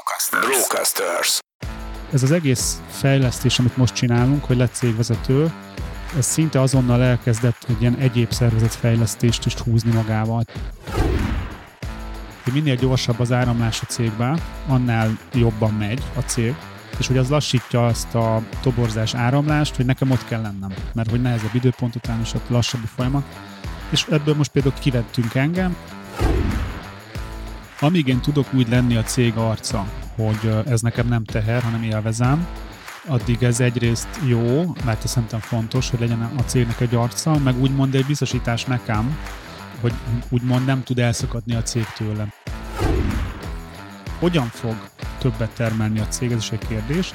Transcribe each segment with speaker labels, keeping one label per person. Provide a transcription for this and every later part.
Speaker 1: Brocasters. Brocasters.
Speaker 2: Ez az egész fejlesztés, amit most csinálunk, hogy lett cégvezető, ez szinte azonnal elkezdett egy ilyen egyéb szervezetfejlesztést is húzni magával. Hogy minél gyorsabb az áramlás a cégbe, annál jobban megy a cég, és hogy az lassítja azt a toborzás áramlást, hogy nekem ott kell lennem, mert hogy nehezebb időpont után is ott lassabb a folyamat. És ebből most például kivettünk engem, amíg én tudok úgy lenni a cég arca, hogy ez nekem nem teher, hanem élvezem, addig ez egyrészt jó, mert ez szerintem fontos, hogy legyen a cégnek egy arca, meg úgymond egy biztosítás nekem, hogy úgymond nem tud elszakadni a cég tőlem. Hogyan fog többet termelni a cég, ez is egy kérdés.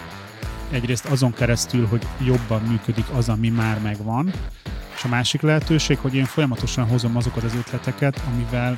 Speaker 2: Egyrészt azon keresztül, hogy jobban működik az, ami már megvan, és a másik lehetőség, hogy én folyamatosan hozom azokat az ötleteket, amivel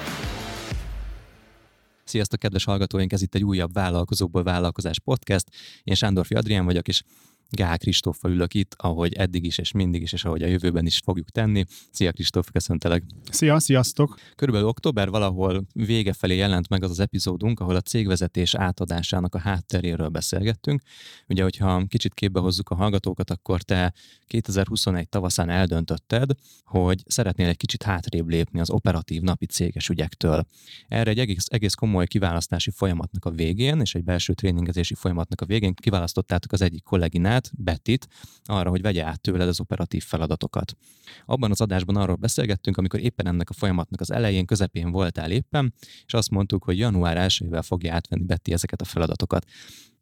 Speaker 3: Sziasztok, kedves hallgatóink! Ez itt egy újabb Vállalkozóból Vállalkozás podcast. Én Sándor Adrián vagyok, és Gál Kristóffal ülök itt, ahogy eddig is, és mindig is, és ahogy a jövőben is fogjuk tenni. Szia Kristóf, köszöntelek!
Speaker 2: Szia, sziasztok!
Speaker 3: Körülbelül október valahol vége felé jelent meg az az epizódunk, ahol a cégvezetés átadásának a hátteréről beszélgettünk. Ugye, hogyha kicsit képbe hozzuk a hallgatókat, akkor te 2021 tavaszán eldöntötted, hogy szeretnél egy kicsit hátrébb lépni az operatív napi céges ügyektől. Erre egy egész, egész komoly kiválasztási folyamatnak a végén, és egy belső tréningezési folyamatnak a végén kiválasztottátok az egyik kolléginát, Bettit, Bettit arra, hogy vegye át tőled az operatív feladatokat. Abban az adásban arról beszélgettünk, amikor éppen ennek a folyamatnak az elején, közepén voltál éppen, és azt mondtuk, hogy január 1 fogja átvenni Betty ezeket a feladatokat.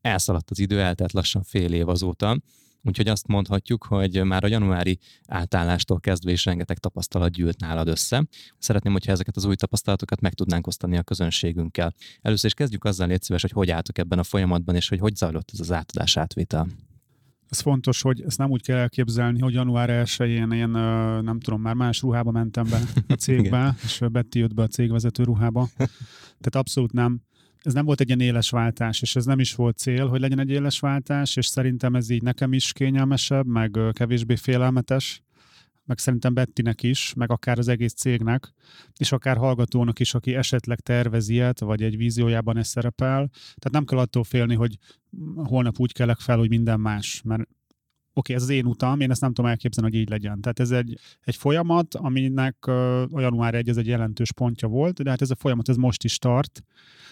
Speaker 3: Elszaladt az idő, eltelt lassan fél év azóta, Úgyhogy azt mondhatjuk, hogy már a januári átállástól kezdve is rengeteg tapasztalat gyűlt nálad össze. Szeretném, hogyha ezeket az új tapasztalatokat meg tudnánk osztani a közönségünkkel. Először is kezdjük azzal, légy szíves, hogy hogy álltok ebben a folyamatban, és hogy hogy zajlott ez az átadás átvétel
Speaker 2: ez fontos, hogy ezt nem úgy kell elképzelni, hogy január 1-én én nem tudom, már más ruhába mentem be a cégbe, és Betty jött be a cégvezető ruhába. Tehát abszolút nem. Ez nem volt egy ilyen éles váltás, és ez nem is volt cél, hogy legyen egy éles váltás, és szerintem ez így nekem is kényelmesebb, meg kevésbé félelmetes meg szerintem Bettinek is, meg akár az egész cégnek, és akár hallgatónak is, aki esetleg tervez ilyet, vagy egy víziójában ez szerepel. Tehát nem kell attól félni, hogy holnap úgy kelek fel, hogy minden más, mert oké, okay, ez az én utam, én ezt nem tudom elképzelni, hogy így legyen. Tehát ez egy, egy folyamat, aminek a január 1 ez egy jelentős pontja volt, de hát ez a folyamat ez most is tart,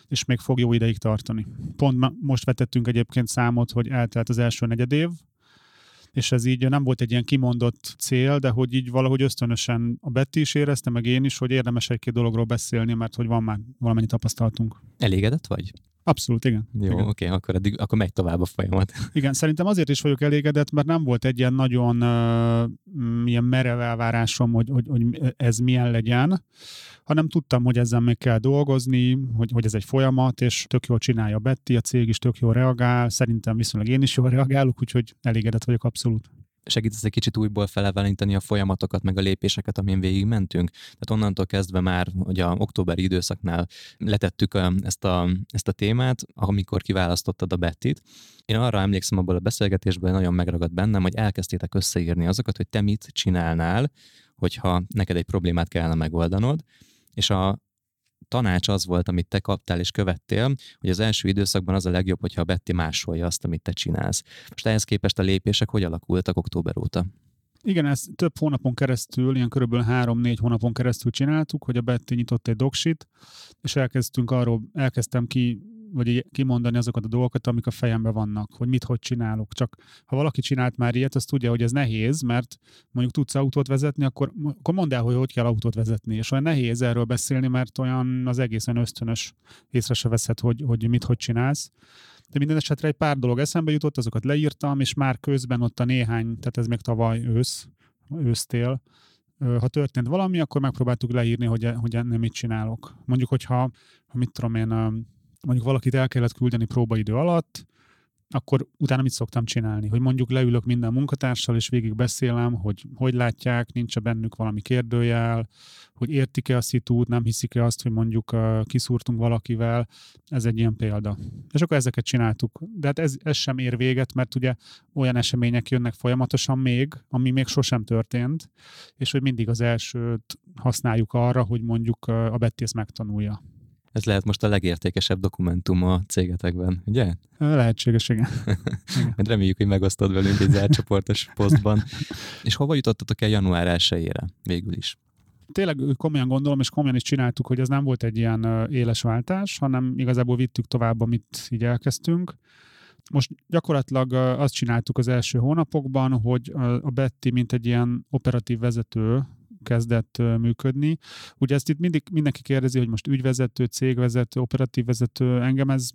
Speaker 2: és még fog jó ideig tartani. Pont most vetettünk egyébként számot, hogy eltelt az első negyed év, és ez így nem volt egy ilyen kimondott cél, de hogy így valahogy ösztönösen a Betty is érezte, meg én is, hogy érdemes egy-két dologról beszélni, mert hogy van már valamennyi tapasztalatunk.
Speaker 3: Elégedett vagy?
Speaker 2: Abszolút, igen.
Speaker 3: Jó, oké, okay, akkor, eddig, akkor megy tovább a folyamat.
Speaker 2: Igen, szerintem azért is vagyok elégedett, mert nem volt egy ilyen nagyon uh, ilyen merev elvárásom, hogy, hogy, hogy ez milyen legyen, hanem tudtam, hogy ezzel még kell dolgozni, hogy, hogy ez egy folyamat, és tök jól csinálja Betty, a cég is tök jól reagál, szerintem viszonylag én is jól reagálok, úgyhogy elégedett vagyok abszolút
Speaker 3: segítesz egy kicsit újból felevelinteni a folyamatokat, meg a lépéseket, amin végig mentünk. Tehát onnantól kezdve már, hogy a októberi időszaknál letettük ezt, a, ezt a témát, amikor kiválasztottad a Bettit. Én arra emlékszem abból a beszélgetésből, nagyon megragad bennem, hogy elkezdtétek összeírni azokat, hogy te mit csinálnál, hogyha neked egy problémát kellene megoldanod, és a, tanács az volt, amit te kaptál és követtél, hogy az első időszakban az a legjobb, hogyha a Betty másolja azt, amit te csinálsz. Most ehhez képest a lépések hogy alakultak október óta?
Speaker 2: Igen, ezt több hónapon keresztül, ilyen körülbelül három-négy hónapon keresztül csináltuk, hogy a Betty nyitott egy doksit, és elkezdtünk arról, elkezdtem ki vagy kimondani azokat a dolgokat, amik a fejemben vannak, hogy mit, hogy csinálok. Csak ha valaki csinált már ilyet, az tudja, hogy ez nehéz, mert mondjuk tudsz autót vezetni, akkor, akkor mondd el, hogy hogy kell autót vezetni. És olyan nehéz erről beszélni, mert olyan az egészen ösztönös észre se veszed, hogy, hogy mit, hogy csinálsz. De minden esetre egy pár dolog eszembe jutott, azokat leírtam, és már közben ott a néhány, tehát ez még tavaly ősz, ősztél, ha történt valami, akkor megpróbáltuk leírni, hogy, hogy nem mit csinálok. Mondjuk, hogyha, ha mit tudom én, mondjuk valakit el kellett küldeni próbaidő alatt, akkor utána mit szoktam csinálni? Hogy mondjuk leülök minden munkatársal, és végig beszélem, hogy hogy látják, nincs -e bennük valami kérdőjel, hogy értik-e a szitút, nem hiszik-e azt, hogy mondjuk kiszúrtunk valakivel. Ez egy ilyen példa. És akkor ezeket csináltuk. De hát ez, ez sem ér véget, mert ugye olyan események jönnek folyamatosan még, ami még sosem történt, és hogy mindig az elsőt használjuk arra, hogy mondjuk uh, a Betty ezt megtanulja.
Speaker 3: Ez lehet most a legértékesebb dokumentum a cégetekben, ugye?
Speaker 2: Lehetséges, igen.
Speaker 3: igen. Majd reméljük, hogy megosztod velünk egy zárt csoportos posztban. És hova jutottatok el január 1 végül is?
Speaker 2: Tényleg komolyan gondolom, és komolyan is csináltuk, hogy ez nem volt egy ilyen éles váltás, hanem igazából vittük tovább, amit így elkezdtünk. Most gyakorlatilag azt csináltuk az első hónapokban, hogy a Betty, mint egy ilyen operatív vezető, kezdett működni. Ugye ezt itt mindig mindenki kérdezi, hogy most ügyvezető, cégvezető, operatív vezető, engem ez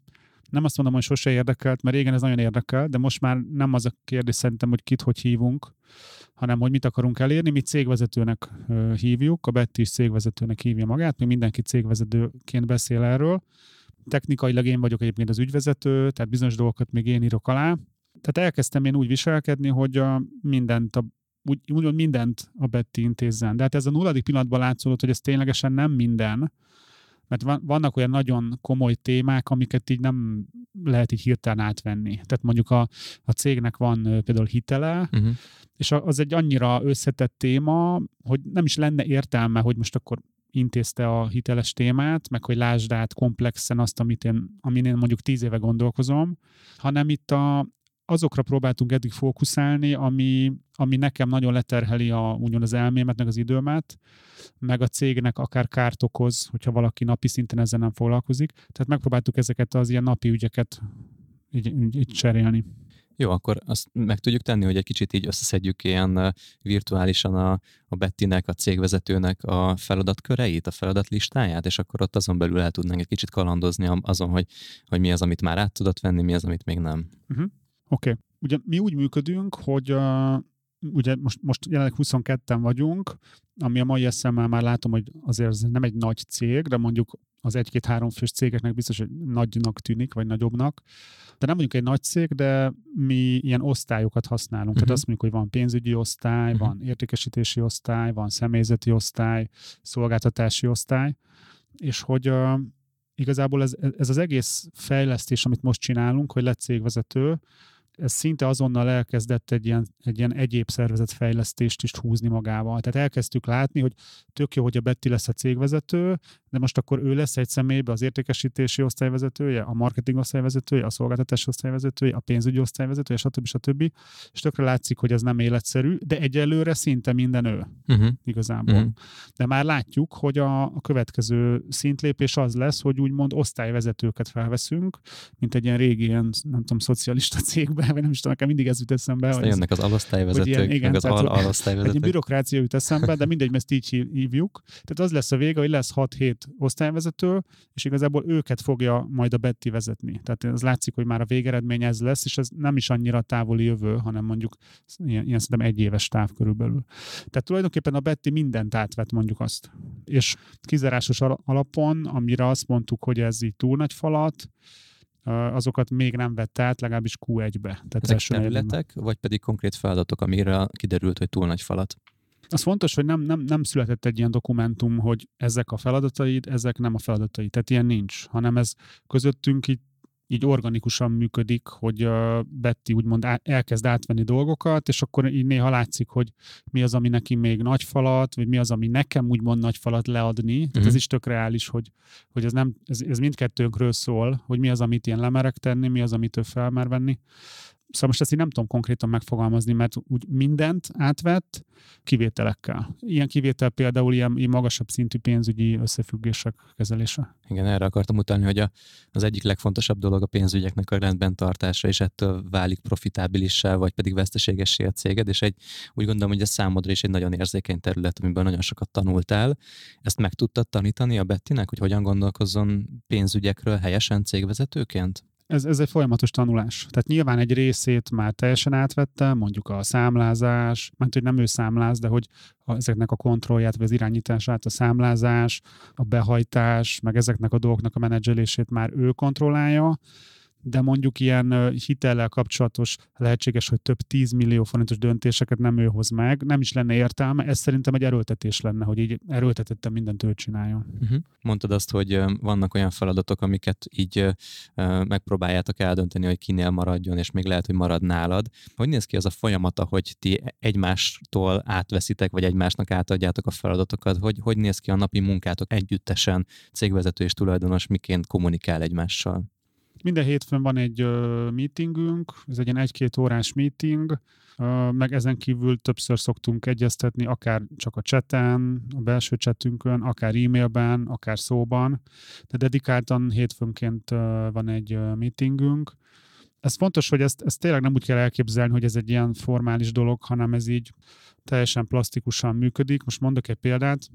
Speaker 2: nem azt mondom, hogy sose érdekelt, mert régen ez nagyon érdekel, de most már nem az a kérdés szerintem, hogy kit hogy hívunk, hanem hogy mit akarunk elérni. Mi cégvezetőnek hívjuk, a Betty is cégvezetőnek hívja magát, mi mindenki cégvezetőként beszél erről. Technikailag én vagyok egyébként az ügyvezető, tehát bizonyos dolgokat még én írok alá. Tehát elkezdtem én úgy viselkedni, hogy a mindent a úgy, úgymond mindent a Betty intézzen. De hát ez a nulladik pillanatban látszódott, hogy ez ténylegesen nem minden, mert van, vannak olyan nagyon komoly témák, amiket így nem lehet így hirtelen átvenni. Tehát mondjuk a, a cégnek van például hitele, uh-huh. és az egy annyira összetett téma, hogy nem is lenne értelme, hogy most akkor intézte a hiteles témát, meg hogy lásd át komplexen azt, amit én, amin én mondjuk tíz éve gondolkozom, hanem itt a, azokra próbáltunk eddig fókuszálni, ami, ami nekem nagyon leterheli a, úgymond az elmémet, meg az időmet, meg a cégnek akár kárt okoz, hogyha valaki napi szinten ezzel nem foglalkozik. Tehát megpróbáltuk ezeket az ilyen napi ügyeket így, így, így cserélni.
Speaker 3: Jó, akkor azt meg tudjuk tenni, hogy egy kicsit így összeszedjük ilyen virtuálisan a, a Bettinek, a cégvezetőnek a feladatköreit, a feladatlistáját, és akkor ott azon belül el tudnánk egy kicsit kalandozni azon, hogy, hogy mi az, amit már át tudott venni, mi az, amit még nem.
Speaker 2: Uh-huh. Oké. Okay. Ugye mi úgy működünk, hogy uh, ugye most, most jelenleg 22-en vagyunk, ami a mai eszemmel már látom, hogy azért ez nem egy nagy cég, de mondjuk az egy-két-három fős cégeknek biztos, hogy nagynak tűnik, vagy nagyobbnak. De nem mondjuk egy nagy cég, de mi ilyen osztályokat használunk. Uh-huh. Tehát mhm. azt mondjuk, hogy van pénzügyi osztály, uh-huh. van értékesítési osztály, van személyzeti osztály, szolgáltatási osztály, és hogy uh, igazából ez, ez az egész fejlesztés, amit most csinálunk, hogy lett cégvezető, ez szinte azonnal elkezdett egy ilyen, egy ilyen egyéb szervezetfejlesztést is húzni magával. Tehát elkezdtük látni, hogy tök jó, hogy a Betty lesz a cégvezető, de most akkor ő lesz egy személybe az értékesítési osztályvezetője, a marketing osztályvezetője, a szolgáltatás osztályvezetője, a pénzügyi osztályvezetője, stb. stb. És tökre látszik, hogy ez nem életszerű, de egyelőre szinte minden ő uh-huh. igazából. Uh-huh. De már látjuk, hogy a, a következő szintlépés az lesz, hogy úgymond osztályvezetőket felveszünk, mint egy ilyen régi, ilyen, nem tudom, szocialista cégben, vagy nem is tudom, nekem mindig ez jut eszembe.
Speaker 3: Aztán jönnek az alosztályvezetők, ilyen, igen, meg az al- alosztályvezetők.
Speaker 2: Egy bürokrácia jut eszembe, de mindegy, mert ezt így hívjuk. Tehát az lesz a vége, hogy lesz 6-7 osztályvezető, és igazából őket fogja majd a Betty vezetni. Tehát ez látszik, hogy már a végeredmény ez lesz, és ez nem is annyira távoli jövő, hanem mondjuk ilyen, ilyen szerintem egy éves táv körülbelül. Tehát tulajdonképpen a Betty mindent átvet, mondjuk azt. És kizárásos alapon, amire azt mondtuk, hogy ez így túl nagy falat, azokat még nem vett át, legalábbis Q1-be. Tehát
Speaker 3: Ezek területek, vagy pedig konkrét feladatok, amire kiderült, hogy túl nagy falat?
Speaker 2: Az fontos, hogy nem, nem, nem született egy ilyen dokumentum, hogy ezek a feladataid, ezek nem a feladataid. Tehát ilyen nincs, hanem ez közöttünk így így organikusan működik, hogy Betty úgymond elkezd átvenni dolgokat, és akkor így néha látszik, hogy mi az, ami neki még nagy falat, vagy mi az, ami nekem úgymond nagy falat leadni. Uh-huh. Tehát ez mhm. is tök reális, hogy, hogy ez, nem, ez, ez mindkettőnkről szól, hogy mi az, amit ilyen lemerek tenni, mi az, amit ő felmer venni. Szóval most ezt így nem tudom konkrétan megfogalmazni, mert úgy mindent átvett kivételekkel. Ilyen kivétel például ilyen, ilyen magasabb szintű pénzügyi összefüggések kezelése.
Speaker 3: Igen, erre akartam utalni, hogy a, az egyik legfontosabb dolog a pénzügyeknek a rendben tartása, és ettől válik profitábilissá, vagy pedig veszteségessé a céged, és egy, úgy gondolom, hogy ez számodra is egy nagyon érzékeny terület, amiben nagyon sokat tanultál. Ezt meg tudtad tanítani a Bettinek, hogy hogyan gondolkozzon pénzügyekről helyesen cégvezetőként?
Speaker 2: Ez, ez egy folyamatos tanulás. Tehát nyilván egy részét már teljesen átvette, mondjuk a számlázás, mert hogy nem ő számláz, de hogy a, ezeknek a kontrollját, vagy az irányítását, a számlázás, a behajtás, meg ezeknek a dolgoknak a menedzselését már ő kontrollálja, de mondjuk ilyen hitellel kapcsolatos lehetséges, hogy több 10 millió forintos döntéseket nem ő hoz meg, nem is lenne értelme, ez szerintem egy erőltetés lenne, hogy így erőltetettem mindent ő csináljon.
Speaker 3: Uh-huh. Mondtad azt, hogy vannak olyan feladatok, amiket így megpróbáljátok eldönteni, hogy kinél maradjon, és még lehet, hogy marad nálad. Hogy néz ki az a folyamata, hogy ti egymástól átveszitek, vagy egymásnak átadjátok a feladatokat? Hogy, hogy néz ki a napi munkátok együttesen, cégvezető és tulajdonos miként kommunikál egymással?
Speaker 2: Minden hétfőn van egy meetingünk, ez egy ilyen egy-két órás meeting, meg ezen kívül többször szoktunk egyeztetni, akár csak a cseten, a belső csetünkön, akár e-mailben, akár szóban, de dedikáltan hétfőnként uh, van egy meetingünk. Ez fontos, hogy ezt, ezt tényleg nem úgy kell elképzelni, hogy ez egy ilyen formális dolog, hanem ez így teljesen plastikusan működik. Most mondok egy példát.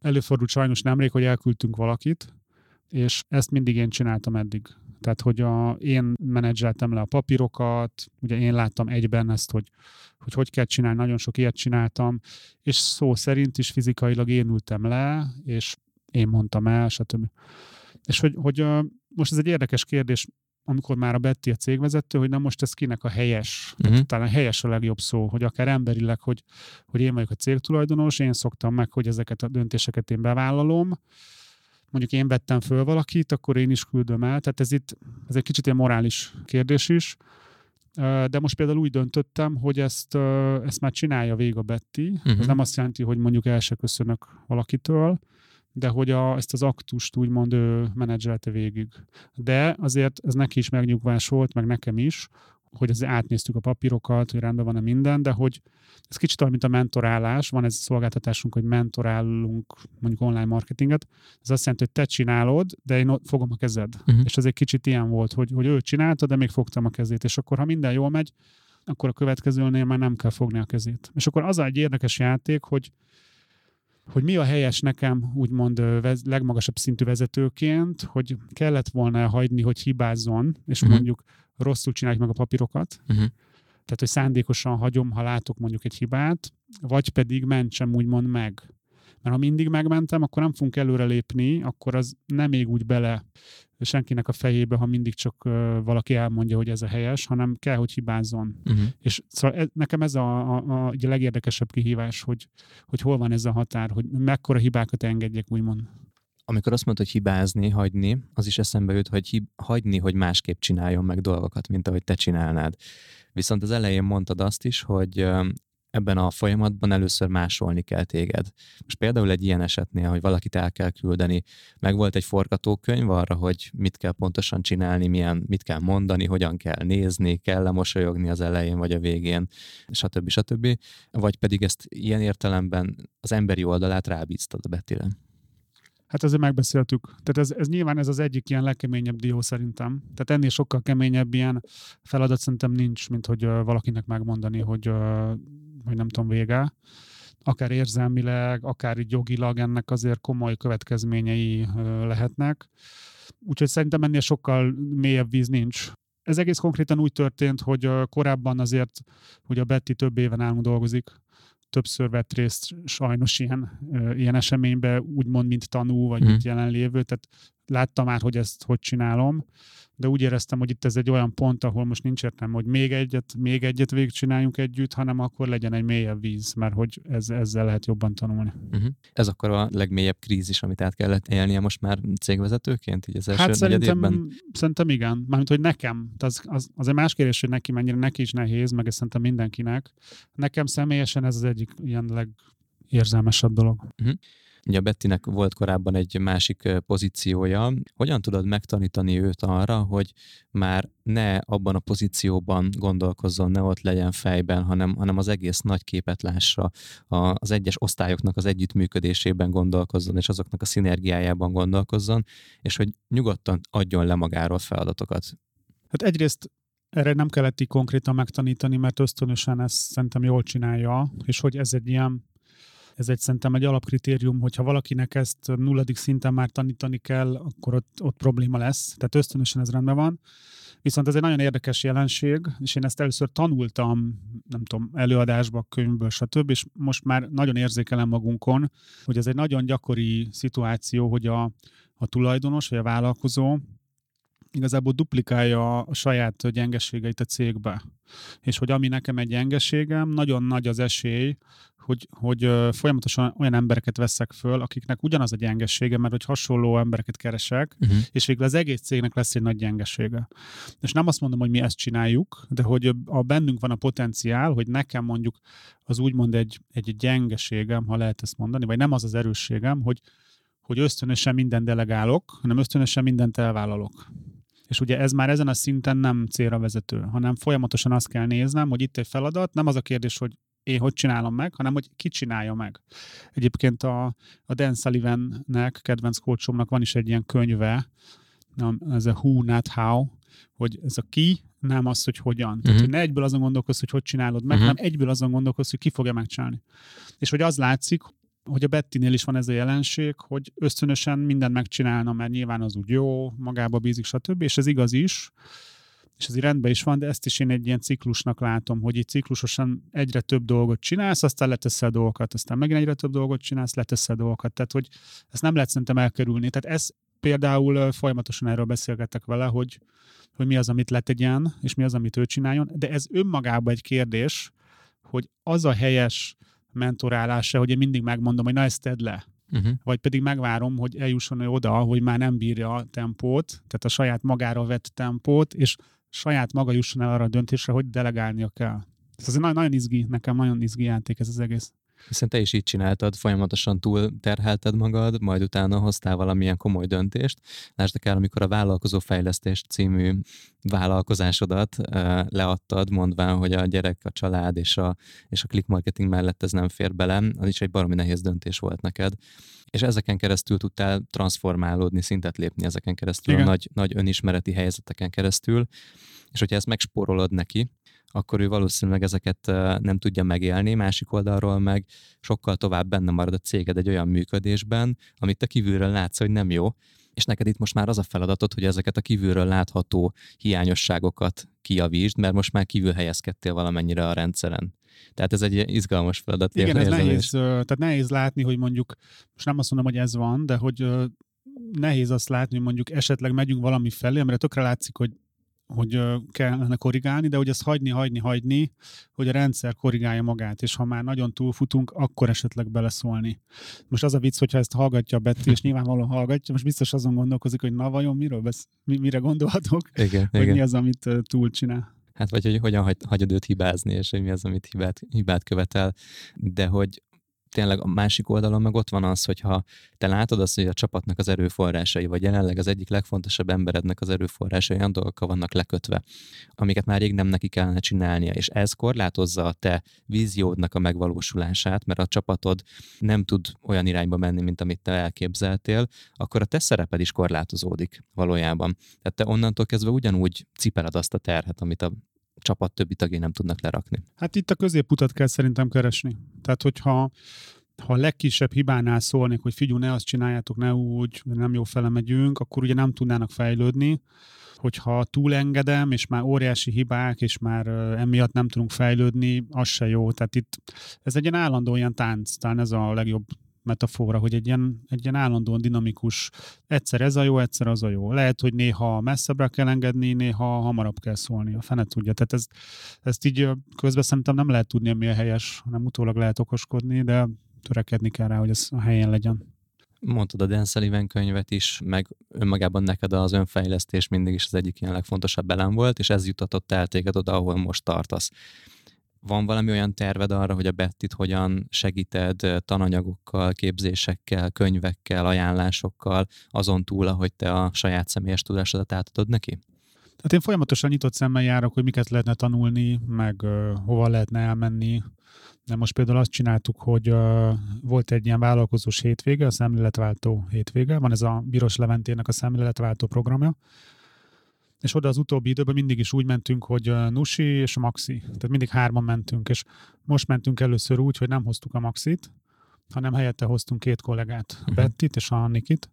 Speaker 2: Előfordult sajnos nemrég, hogy elküldtünk valakit, és ezt mindig én csináltam eddig. Tehát, hogy a, én menedzseltem le a papírokat, ugye én láttam egyben ezt, hogy, hogy hogy kell csinálni, nagyon sok ilyet csináltam, és szó szerint is fizikailag én ültem le, és én mondtam el, stb. És hogy, hogy most ez egy érdekes kérdés, amikor már a Betty a cégvezető, hogy na most ez kinek a helyes, uh-huh. talán helyes a legjobb szó, hogy akár emberileg, hogy, hogy én vagyok a cégtulajdonos, én szoktam meg, hogy ezeket a döntéseket én bevállalom, mondjuk én vettem föl valakit, akkor én is küldöm el. Tehát ez itt ez egy kicsit ilyen morális kérdés is. De most például úgy döntöttem, hogy ezt, ezt már csinálja végig a Betty. Uh-huh. Ez nem azt jelenti, hogy mondjuk el se köszönök valakitől, de hogy a, ezt az aktust úgymond ő menedzselte végig. De azért ez neki is megnyugvás volt, meg nekem is, hogy azért átnéztük a papírokat, hogy rendben van-e minden, de hogy ez kicsit olyan, mint a mentorálás, van ez a szolgáltatásunk, hogy mentorálunk mondjuk online marketinget, ez azt jelenti, hogy te csinálod, de én fogom a kezed. Uh-huh. És ez egy kicsit ilyen volt, hogy, hogy ő csinálta, de még fogtam a kezét, és akkor ha minden jól megy, akkor a következőnél már nem kell fogni a kezét. És akkor az egy érdekes játék, hogy hogy mi a helyes nekem, úgymond legmagasabb szintű vezetőként, hogy kellett volna hagyni, hogy hibázzon, és uh-huh. mondjuk rosszul csináljuk meg a papírokat, uh-huh. tehát hogy szándékosan hagyom, ha látok mondjuk egy hibát, vagy pedig mentsem úgymond meg. Mert ha mindig megmentem, akkor nem fogunk előrelépni, akkor az nem még úgy bele senkinek a fejébe, ha mindig csak valaki elmondja, hogy ez a helyes, hanem kell, hogy hibázzon. Uh-huh. És szóval ez, nekem ez a, a, a, a legérdekesebb kihívás, hogy, hogy hol van ez a határ, hogy mekkora hibákat engedjek, úgymond.
Speaker 3: Amikor azt mondod, hogy hibázni, hagyni, az is eszembe jut, hogy hib- hagyni, hogy másképp csináljon meg dolgokat, mint ahogy te csinálnád. Viszont az elején mondtad azt is, hogy ebben a folyamatban először másolni kell téged. Most például egy ilyen esetnél, hogy valakit el kell küldeni, meg volt egy forgatókönyv arra, hogy mit kell pontosan csinálni, milyen, mit kell mondani, hogyan kell nézni, kell-e az elején vagy a végén, stb. stb. Vagy pedig ezt ilyen értelemben az emberi oldalát rábíztad a Betile.
Speaker 2: Hát ezzel megbeszéltük. Tehát ez, ez nyilván ez az egyik ilyen legkeményebb dió szerintem. Tehát ennél sokkal keményebb ilyen feladat szerintem nincs, mint hogy uh, valakinek megmondani, hogy, uh, hogy nem tudom, vége. Akár érzelmileg, akár így jogilag ennek azért komoly következményei uh, lehetnek. Úgyhogy szerintem ennél sokkal mélyebb víz nincs. Ez egész konkrétan úgy történt, hogy korábban azért, hogy a Betty több éven nálunk dolgozik, többször vett részt sajnos ilyen, ilyen eseménybe, úgymond, mint tanú, vagy mm. mint jelenlévő, tehát láttam már, hogy ezt hogy csinálom, de úgy éreztem, hogy itt ez egy olyan pont, ahol most nincs értelme, hogy még egyet, még egyet végigcsináljunk együtt, hanem akkor legyen egy mélyebb víz, mert hogy ez, ezzel lehet jobban tanulni. Uh-huh.
Speaker 3: Ez akkor a legmélyebb krízis, amit át kellett élnie most már cégvezetőként, így az első
Speaker 2: hát szerintem, szerintem igen. Mármint, hogy nekem, az, az, az egy más kérdés, hogy neki mennyire neki is nehéz, meg ezt szerintem mindenkinek. Nekem személyesen ez az egyik ilyen legérzelmesebb dolog. Uh-huh.
Speaker 3: Ugye a Bettinek volt korábban egy másik pozíciója. Hogyan tudod megtanítani őt arra, hogy már ne abban a pozícióban gondolkozzon, ne ott legyen fejben, hanem, hanem az egész nagy képet lássa, az egyes osztályoknak az együttműködésében gondolkozzon, és azoknak a szinergiájában gondolkozzon, és hogy nyugodtan adjon le magáról feladatokat.
Speaker 2: Hát egyrészt erre nem kellett így konkrétan megtanítani, mert ösztönösen ezt szerintem jól csinálja, és hogy ez egy ilyen ez egy szerintem egy alapkritérium, hogyha valakinek ezt nulladik szinten már tanítani kell, akkor ott, ott probléma lesz. Tehát ösztönösen ez rendben van. Viszont ez egy nagyon érdekes jelenség, és én ezt először tanultam, nem tudom, előadásba, könyvből, stb., és most már nagyon érzékelem magunkon, hogy ez egy nagyon gyakori szituáció, hogy a, a tulajdonos vagy a vállalkozó igazából duplikálja a saját gyengeségeit a cégbe. És hogy ami nekem egy gyengeségem, nagyon nagy az esély, hogy, hogy folyamatosan olyan embereket veszek föl, akiknek ugyanaz a gyengesége, mert hogy hasonló embereket keresek, uh-huh. és végül az egész cégnek lesz egy nagy gyengesége. És nem azt mondom, hogy mi ezt csináljuk, de hogy a bennünk van a potenciál, hogy nekem mondjuk az úgymond egy, egy gyengeségem, ha lehet ezt mondani, vagy nem az az erősségem, hogy, hogy ösztönösen minden delegálok, hanem ösztönösen mindent elvállalok. És ugye ez már ezen a szinten nem célra vezető, hanem folyamatosan azt kell néznem, hogy itt egy feladat, nem az a kérdés, hogy én hogy csinálom meg, hanem hogy ki csinálja meg. Egyébként a, a Dan Sullivan-nek, kedvenc coachomnak van is egy ilyen könyve, ez a Who, Not How, hogy ez a ki, nem az, hogy hogyan. Uh-huh. Tehát, mhm. hogy ne egyből azon gondolkozz, hogy hogy csinálod meg, uh-huh. hanem egyből azon gondolkozz, hogy ki fogja megcsinálni. És hogy az látszik, hogy a Bettinél is van ez a jelenség, hogy ösztönösen mindent megcsinálna, mert nyilván az úgy jó, magába bízik, stb. És ez igaz is, és ez így rendben is van, de ezt is én egy ilyen ciklusnak látom, hogy itt ciklusosan egyre több dolgot csinálsz, aztán leteszel dolgokat, aztán megint egyre több dolgot csinálsz, leteszel dolgokat. Tehát, hogy ezt nem lehet szerintem elkerülni. Tehát ez például folyamatosan erről beszélgetek vele, hogy, hogy mi az, amit letegyen, és mi az, amit ő csináljon, de ez önmagában egy kérdés, hogy az a helyes mentorálása, hogy én mindig megmondom, hogy na ezt tedd le. Uh-huh. Vagy pedig megvárom, hogy eljusson oda, hogy már nem bírja a tempót, tehát a saját magára vett tempót, és saját maga jusson el arra a döntésre, hogy delegálnia kell. Ez azért nagyon izgi, nekem nagyon izgi játék ez az egész.
Speaker 3: Hiszen te is így csináltad, folyamatosan túl terhelted magad, majd utána hoztál valamilyen komoly döntést. Lásd akár, amikor a Vállalkozó Fejlesztés című vállalkozásodat leadtad, mondván, hogy a gyerek, a család és a, és a click marketing mellett ez nem fér bele, az is egy baromi nehéz döntés volt neked. És ezeken keresztül tudtál transformálódni, szintet lépni ezeken keresztül, Igen. a nagy, nagy önismereti helyzeteken keresztül. És hogyha ezt megspórolod neki, akkor ő valószínűleg ezeket nem tudja megélni, másik oldalról meg sokkal tovább benne marad a céged egy olyan működésben, amit te kívülről látsz, hogy nem jó, és neked itt most már az a feladatod, hogy ezeket a kívülről látható hiányosságokat kiavítsd, mert most már kívül helyezkedtél valamennyire a rendszeren. Tehát ez egy izgalmas feladat.
Speaker 2: Igen, ez nehéz, tehát nehéz látni, hogy mondjuk, most nem azt mondom, hogy ez van, de hogy nehéz azt látni, hogy mondjuk esetleg megyünk valami felé, amire tökre látszik, hogy hogy kellene korrigálni, de hogy ezt hagyni, hagyni, hagyni, hogy a rendszer korrigálja magát, és ha már nagyon túlfutunk, akkor esetleg beleszólni. Most az a vicc, hogyha ezt hallgatja a Betty, és nyilvánvalóan hallgatja, most biztos azon gondolkozik, hogy na vajon miről besz, mi, mire gondolhatok,
Speaker 3: igen,
Speaker 2: hogy
Speaker 3: igen.
Speaker 2: mi az, amit túl csinál.
Speaker 3: Hát vagy hogy hogyan hagy, hagyod őt hibázni, és hogy mi az, amit hibát, hibát követel, de hogy tényleg a másik oldalon meg ott van az, hogyha te látod azt, hogy a csapatnak az erőforrásai, vagy jelenleg az egyik legfontosabb emberednek az erőforrásai olyan dolgokkal vannak lekötve, amiket már rég nem neki kellene csinálnia, és ez korlátozza a te víziódnak a megvalósulását, mert a csapatod nem tud olyan irányba menni, mint amit te elképzeltél, akkor a te szereped is korlátozódik valójában. Tehát te onnantól kezdve ugyanúgy cipeled azt a terhet, amit a csapat többi tagjai nem tudnak lerakni.
Speaker 2: Hát itt a középutat kell szerintem keresni. Tehát, hogyha ha a legkisebb hibánál szólnék, hogy figyelj, ne azt csináljátok, ne úgy, nem jó fele megyünk, akkor ugye nem tudnának fejlődni. Hogyha túlengedem, és már óriási hibák, és már emiatt nem tudunk fejlődni, az se jó. Tehát itt ez egy ilyen állandó ilyen tánc, talán ez a legjobb metafora, hogy egy ilyen, egy ilyen állandóan dinamikus, egyszer ez a jó, egyszer az a jó. Lehet, hogy néha messzebbre kell engedni, néha hamarabb kell szólni, a fene tudja. Tehát ezt, ezt így közben szerintem nem lehet tudni, mi a helyes, hanem utólag lehet okoskodni, de törekedni kell rá, hogy ez a helyen legyen.
Speaker 3: Mondtad a Dan Sullivan könyvet is, meg önmagában neked az önfejlesztés mindig is az egyik ilyen legfontosabb elem volt, és ez jutatott el téged oda, ahol most tartasz. Van valami olyan terved arra, hogy a Bettit hogyan segíted tananyagokkal, képzésekkel, könyvekkel, ajánlásokkal, azon túl, ahogy te a saját személyes tudásodat átadod neki?
Speaker 2: Tehát én folyamatosan nyitott szemmel járok, hogy miket lehetne tanulni, meg uh, hova lehetne elmenni. De most például azt csináltuk, hogy uh, volt egy ilyen vállalkozós hétvége, a szemléletváltó hétvége. Van ez a Biros Leventének a szemléletváltó programja, és oda az utóbbi időben mindig is úgy mentünk, hogy Nusi és Maxi, tehát mindig hárman mentünk, és most mentünk először úgy, hogy nem hoztuk a Maxit, hanem helyette hoztunk két kollégát, uh-huh. Bettit és a Annikit,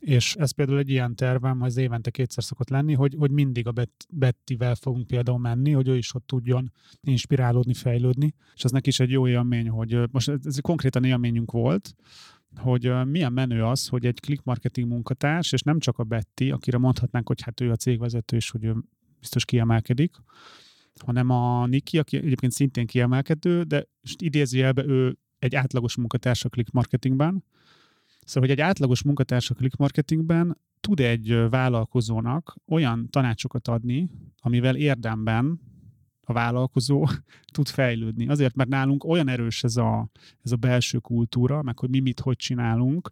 Speaker 2: és ez például egy ilyen tervem, az évente kétszer szokott lenni, hogy, hogy mindig a Bet- Bettivel fogunk például menni, hogy ő is ott tudjon inspirálódni, fejlődni, és az neki is egy jó élmény, hogy most ez konkrétan élményünk volt, hogy milyen menő az, hogy egy click marketing munkatárs, és nem csak a Betty, akire mondhatnánk, hogy hát ő a cégvezető, és hogy ő biztos kiemelkedik, hanem a Niki, aki egyébként szintén kiemelkedő, de idézőjelben ő egy átlagos munkatárs a click marketingben. Szóval, hogy egy átlagos munkatárs a click marketingben tud egy vállalkozónak olyan tanácsokat adni, amivel érdemben a vállalkozó tud fejlődni. Azért, mert nálunk olyan erős ez a, ez a belső kultúra, meg hogy mi mit hogy csinálunk,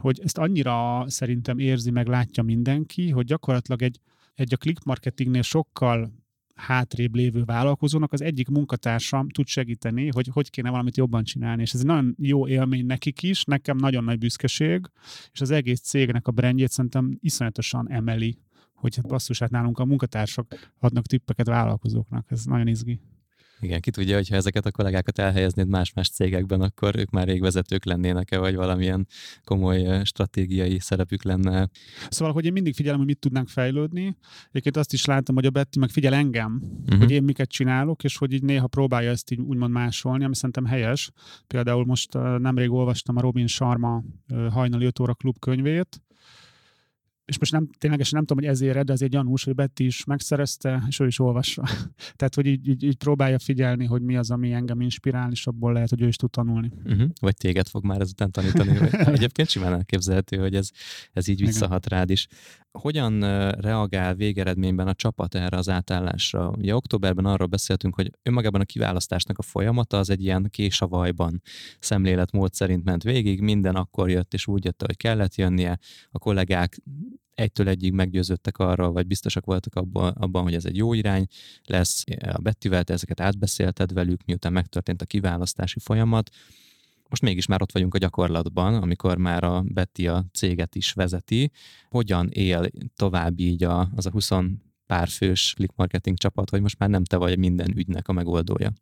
Speaker 2: hogy ezt annyira szerintem érzi, meg látja mindenki, hogy gyakorlatilag egy, egy a click marketingnél sokkal hátrébb lévő vállalkozónak az egyik munkatársam tud segíteni, hogy hogy kéne valamit jobban csinálni. És ez egy nagyon jó élmény nekik is, nekem nagyon nagy büszkeség, és az egész cégnek a brandjét szerintem iszonyatosan emeli, hogy basszus, hát nálunk a munkatársak adnak tippeket vállalkozóknak. Ez nagyon izgi.
Speaker 3: Igen, ki tudja, hogyha ezeket a kollégákat elhelyeznéd más-más cégekben, akkor ők már rég vezetők lennének-e, vagy valamilyen komoly stratégiai szerepük lenne.
Speaker 2: Szóval, hogy én mindig figyelem, hogy mit tudnánk fejlődni. Egyébként azt is látom, hogy a Betty meg figyel engem, uh-huh. hogy én miket csinálok, és hogy így néha próbálja ezt így úgymond másolni, ami szerintem helyes. Például most nemrég olvastam a Robin Sharma hajnali 5 óra klub könyvét, és most nem, ténylegesen nem tudom, hogy ezért, de azért gyanús, hogy Betty is megszerezte, és ő is olvassa. Tehát, hogy így, így, így, próbálja figyelni, hogy mi az, ami engem inspirál, és abból lehet, hogy ő is tud tanulni.
Speaker 3: Uh-huh. Vagy téged fog már ezután tanítani. Egyébként simán elképzelhető, hogy ez, ez így visszahat rád is. Hogyan reagál végeredményben a csapat erre az átállásra? Ugye októberben arról beszéltünk, hogy önmagában a kiválasztásnak a folyamata az egy ilyen késavajban szemléletmód szerint ment végig, minden akkor jött, és úgy jött, hogy kellett jönnie. A kollégák egytől egyig meggyőződtek arról, vagy biztosak voltak abban, abban, hogy ez egy jó irány lesz. A Bettivel te ezeket átbeszélted velük, miután megtörtént a kiválasztási folyamat. Most mégis már ott vagyunk a gyakorlatban, amikor már a Betty a céget is vezeti. Hogyan él tovább így a, az a 20 pár fős click marketing csapat, hogy most már nem te vagy minden ügynek a megoldója?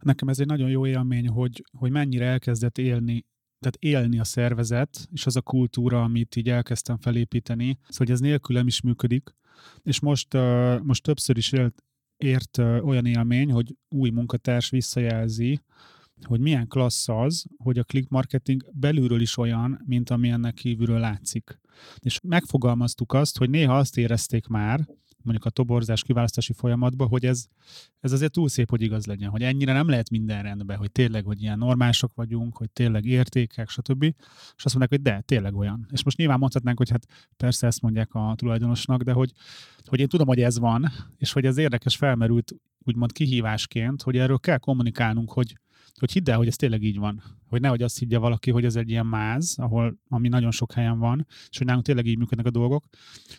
Speaker 2: Nekem ez egy nagyon jó élmény, hogy, hogy mennyire elkezdett élni tehát élni a szervezet, és az a kultúra, amit így elkezdtem felépíteni, szóval hogy ez nélkülem is működik. És most, most többször is élt, ért olyan élmény, hogy új munkatárs visszajelzi, hogy milyen klassz az, hogy a click marketing belülről is olyan, mint amilyennek kívülről látszik. És megfogalmaztuk azt, hogy néha azt érezték már, mondjuk a toborzás kiválasztási folyamatban, hogy ez, ez azért túl szép, hogy igaz legyen, hogy ennyire nem lehet minden rendben, hogy tényleg, hogy ilyen normálisok vagyunk, hogy tényleg értékek, stb. És azt mondják, hogy de, tényleg olyan. És most nyilván mondhatnánk, hogy hát persze ezt mondják a tulajdonosnak, de hogy, hogy én tudom, hogy ez van, és hogy ez érdekes felmerült úgymond kihívásként, hogy erről kell kommunikálnunk, hogy, hogy hidd el, hogy ez tényleg így van. Hogy nehogy azt higgye valaki, hogy ez egy ilyen máz, ahol, ami nagyon sok helyen van, és hogy nálunk tényleg így működnek a dolgok.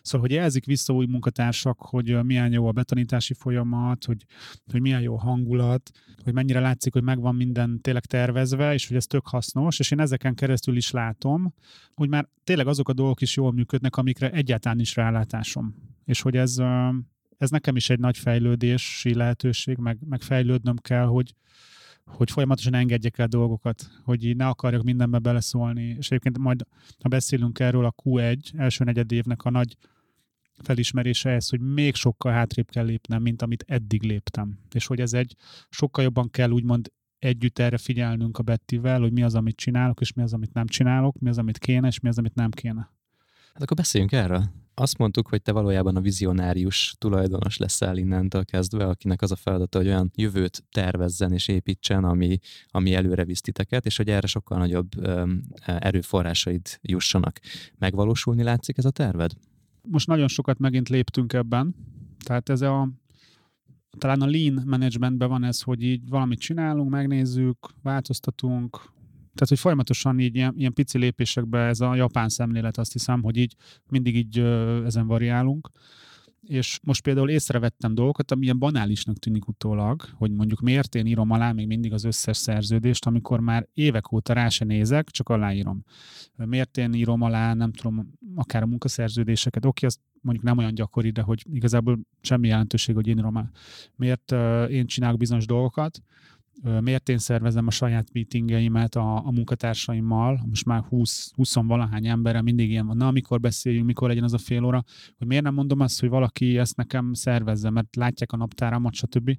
Speaker 2: Szóval, hogy jelzik vissza új munkatársak, hogy milyen jó a betanítási folyamat, hogy, hogy milyen jó hangulat, hogy mennyire látszik, hogy megvan minden tényleg tervezve, és hogy ez tök hasznos, és én ezeken keresztül is látom, hogy már tényleg azok a dolgok is jól működnek, amikre egyáltalán is rálátásom. És hogy ez, ez nekem is egy nagy fejlődési lehetőség, meg, meg fejlődnöm kell, hogy, hogy folyamatosan engedjek el dolgokat, hogy így ne akarjak mindenbe beleszólni. És egyébként majd, ha beszélünk erről, a Q1 első negyed évnek a nagy felismerése ez, hogy még sokkal hátrébb kell lépnem, mint amit eddig léptem. És hogy ez egy sokkal jobban kell úgymond együtt erre figyelnünk a Bettivel, hogy mi az, amit csinálok, és mi az, amit nem csinálok, mi az, amit kéne, és mi az, amit nem kéne.
Speaker 3: Hát akkor beszéljünk erről azt mondtuk, hogy te valójában a vizionárius tulajdonos leszel innentől kezdve, akinek az a feladata, hogy olyan jövőt tervezzen és építsen, ami, ami előre visz titeket, és hogy erre sokkal nagyobb um, erőforrásaid jussanak. Megvalósulni látszik ez a terved?
Speaker 2: Most nagyon sokat megint léptünk ebben, tehát ez a talán a lean managementben van ez, hogy így valamit csinálunk, megnézzük, változtatunk, tehát, hogy folyamatosan így ilyen, ilyen pici lépésekbe ez a japán szemlélet, azt hiszem, hogy így mindig így ezen variálunk. És most például észrevettem dolgokat, ami ilyen banálisnak tűnik utólag, hogy mondjuk miért én írom alá még mindig az összes szerződést, amikor már évek óta rá se nézek, csak aláírom. Miért én írom alá, nem tudom, akár a munkaszerződéseket. Oké, az mondjuk nem olyan gyakori, de hogy igazából semmi jelentőség, hogy én írom alá. Miért én csinálok bizonyos dolgokat, miért én szervezem a saját meetingeimet a, a munkatársaimmal, most már 20, 20 valahány emberre mindig ilyen van, na amikor beszéljünk, mikor legyen az a fél óra, hogy miért nem mondom azt, hogy valaki ezt nekem szervezze, mert látják a naptáramat, stb.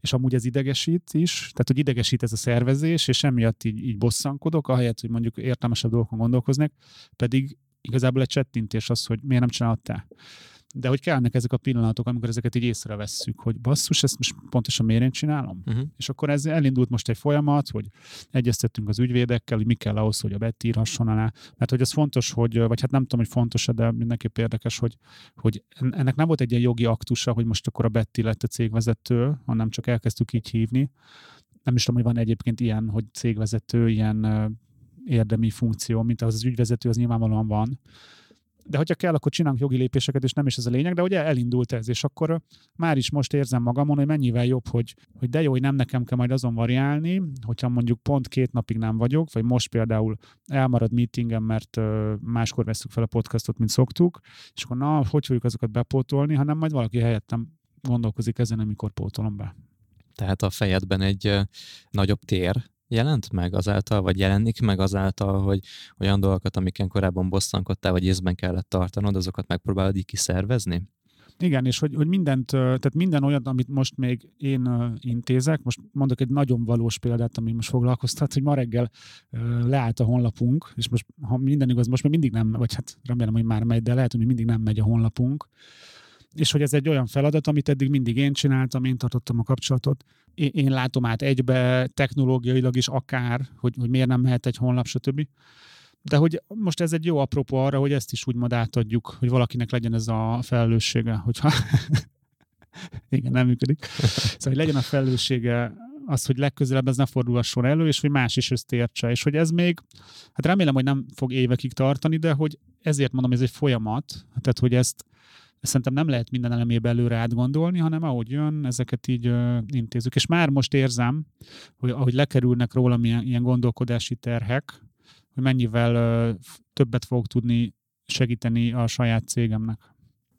Speaker 2: És amúgy ez idegesít is, tehát hogy idegesít ez a szervezés, és emiatt így, így bosszankodok, ahelyett, hogy mondjuk értelmesebb dolgokon gondolkoznék, pedig igazából egy csettintés az, hogy miért nem csináltál de hogy kellnek ezek a pillanatok, amikor ezeket így észrevesszük, hogy basszus, ezt most pontosan miért én csinálom? Uh-huh. És akkor ez elindult most egy folyamat, hogy egyeztettünk az ügyvédekkel, hogy mi kell ahhoz, hogy a Betty írhasson alá. Mert hogy ez fontos, hogy, vagy hát nem tudom, hogy fontos de mindenképp érdekes, hogy, hogy ennek nem volt egy ilyen jogi aktusa, hogy most akkor a Betty lett a cégvezető, hanem csak elkezdtük így hívni. Nem is tudom, hogy van egyébként ilyen, hogy cégvezető, ilyen érdemi funkció, mint az, az ügyvezető, az nyilvánvalóan van de hogyha kell, akkor csinálunk jogi lépéseket, és nem is ez a lényeg, de ugye elindult ez, és akkor már is most érzem magamon, hogy mennyivel jobb, hogy, hogy de jó, hogy nem nekem kell majd azon variálni, hogyha mondjuk pont két napig nem vagyok, vagy most például elmarad meetingem, mert máskor veszük fel a podcastot, mint szoktuk, és akkor na, hogy fogjuk azokat bepótolni, hanem majd valaki helyettem gondolkozik ezen, amikor pótolom be.
Speaker 3: Tehát a fejedben egy nagyobb tér jelent meg azáltal, vagy jelenik meg azáltal, hogy olyan dolgokat, amiken korábban bosszankodtál, vagy észben kellett tartanod, azokat megpróbálod így kiszervezni?
Speaker 2: Igen, és hogy, hogy mindent, tehát minden olyat, amit most még én intézek, most mondok egy nagyon valós példát, ami most foglalkoztat, hogy ma reggel leállt a honlapunk, és most, ha minden igaz, most még mindig nem, vagy hát remélem, hogy már megy, de lehet, hogy mindig nem megy a honlapunk, és hogy ez egy olyan feladat, amit eddig mindig én csináltam, én tartottam a kapcsolatot. Én, látom át egybe, technológiailag is akár, hogy, hogy miért nem mehet egy honlap, stb. De hogy most ez egy jó apropó arra, hogy ezt is úgymond átadjuk, hogy valakinek legyen ez a felelőssége, hogyha igen, nem működik. Szóval, hogy legyen a felelőssége az, hogy legközelebb ez ne fordulhasson elő, és hogy más is ezt értse. És hogy ez még, hát remélem, hogy nem fog évekig tartani, de hogy ezért mondom, ez egy folyamat, tehát hogy ezt szerintem nem lehet minden elemébe előre átgondolni, hanem ahogy jön, ezeket így ö, intézzük. És már most érzem, hogy ahogy lekerülnek rólam ilyen, ilyen gondolkodási terhek, hogy mennyivel ö, többet fog tudni segíteni a saját cégemnek.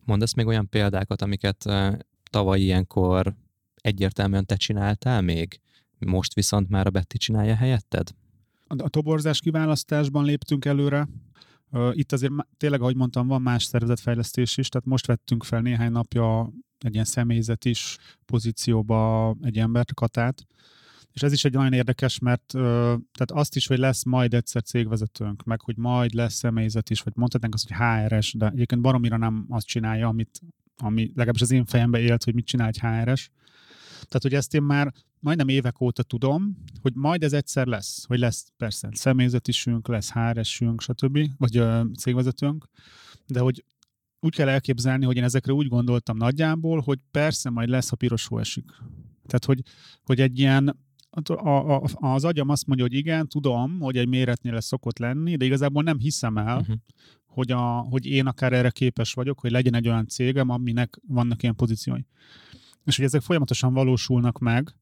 Speaker 3: Mondasz még olyan példákat, amiket ö, tavaly ilyenkor egyértelműen te csináltál még, most viszont már a Betty csinálja helyetted?
Speaker 2: A toborzás kiválasztásban léptünk előre, itt azért tényleg, ahogy mondtam, van más szervezetfejlesztés is, tehát most vettünk fel néhány napja egy ilyen személyzet is pozícióba egy embert, Katát, és ez is egy nagyon érdekes, mert tehát azt is, hogy lesz majd egyszer cégvezetőnk, meg hogy majd lesz személyzet is, vagy mondhatnánk azt, hogy HRS, de egyébként baromira nem azt csinálja, amit, ami legalábbis az én fejembe élt, hogy mit csinál egy HRS. Tehát, hogy ezt én már majdnem évek óta tudom, hogy majd ez egyszer lesz, hogy lesz persze személyzetisünk, lesz HR-esünk, stb., vagy ö, cégvezetőnk, de hogy úgy kell elképzelni, hogy én ezekre úgy gondoltam nagyjából, hogy persze majd lesz, ha piros hó esik. Tehát, hogy, hogy egy ilyen, a, a, az agyam azt mondja, hogy igen, tudom, hogy egy méretnél lesz szokott lenni, de igazából nem hiszem el, uh-huh. hogy, a, hogy én akár erre képes vagyok, hogy legyen egy olyan cégem, aminek vannak ilyen pozíciói. És hogy ezek folyamatosan valósulnak meg,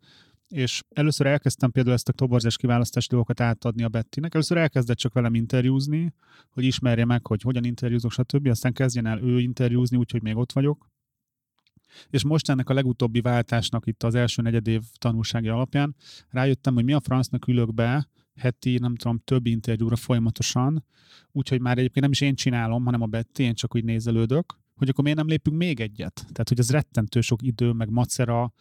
Speaker 2: és először elkezdtem például ezt a toborzás kiválasztás dolgokat átadni a Bettinek. Először elkezdett csak velem interjúzni, hogy ismerje meg, hogy hogyan interjúzok, stb. Aztán kezdjen el ő interjúzni, úgyhogy még ott vagyok. És most ennek a legutóbbi váltásnak itt az első negyed év tanulsági alapján rájöttem, hogy mi a francnak ülök be heti, nem tudom, több interjúra folyamatosan, úgyhogy már egyébként nem is én csinálom, hanem a Betty, én csak úgy nézelődök, hogy akkor miért nem lépünk még egyet? Tehát, hogy ez rettentő sok idő, meg macera,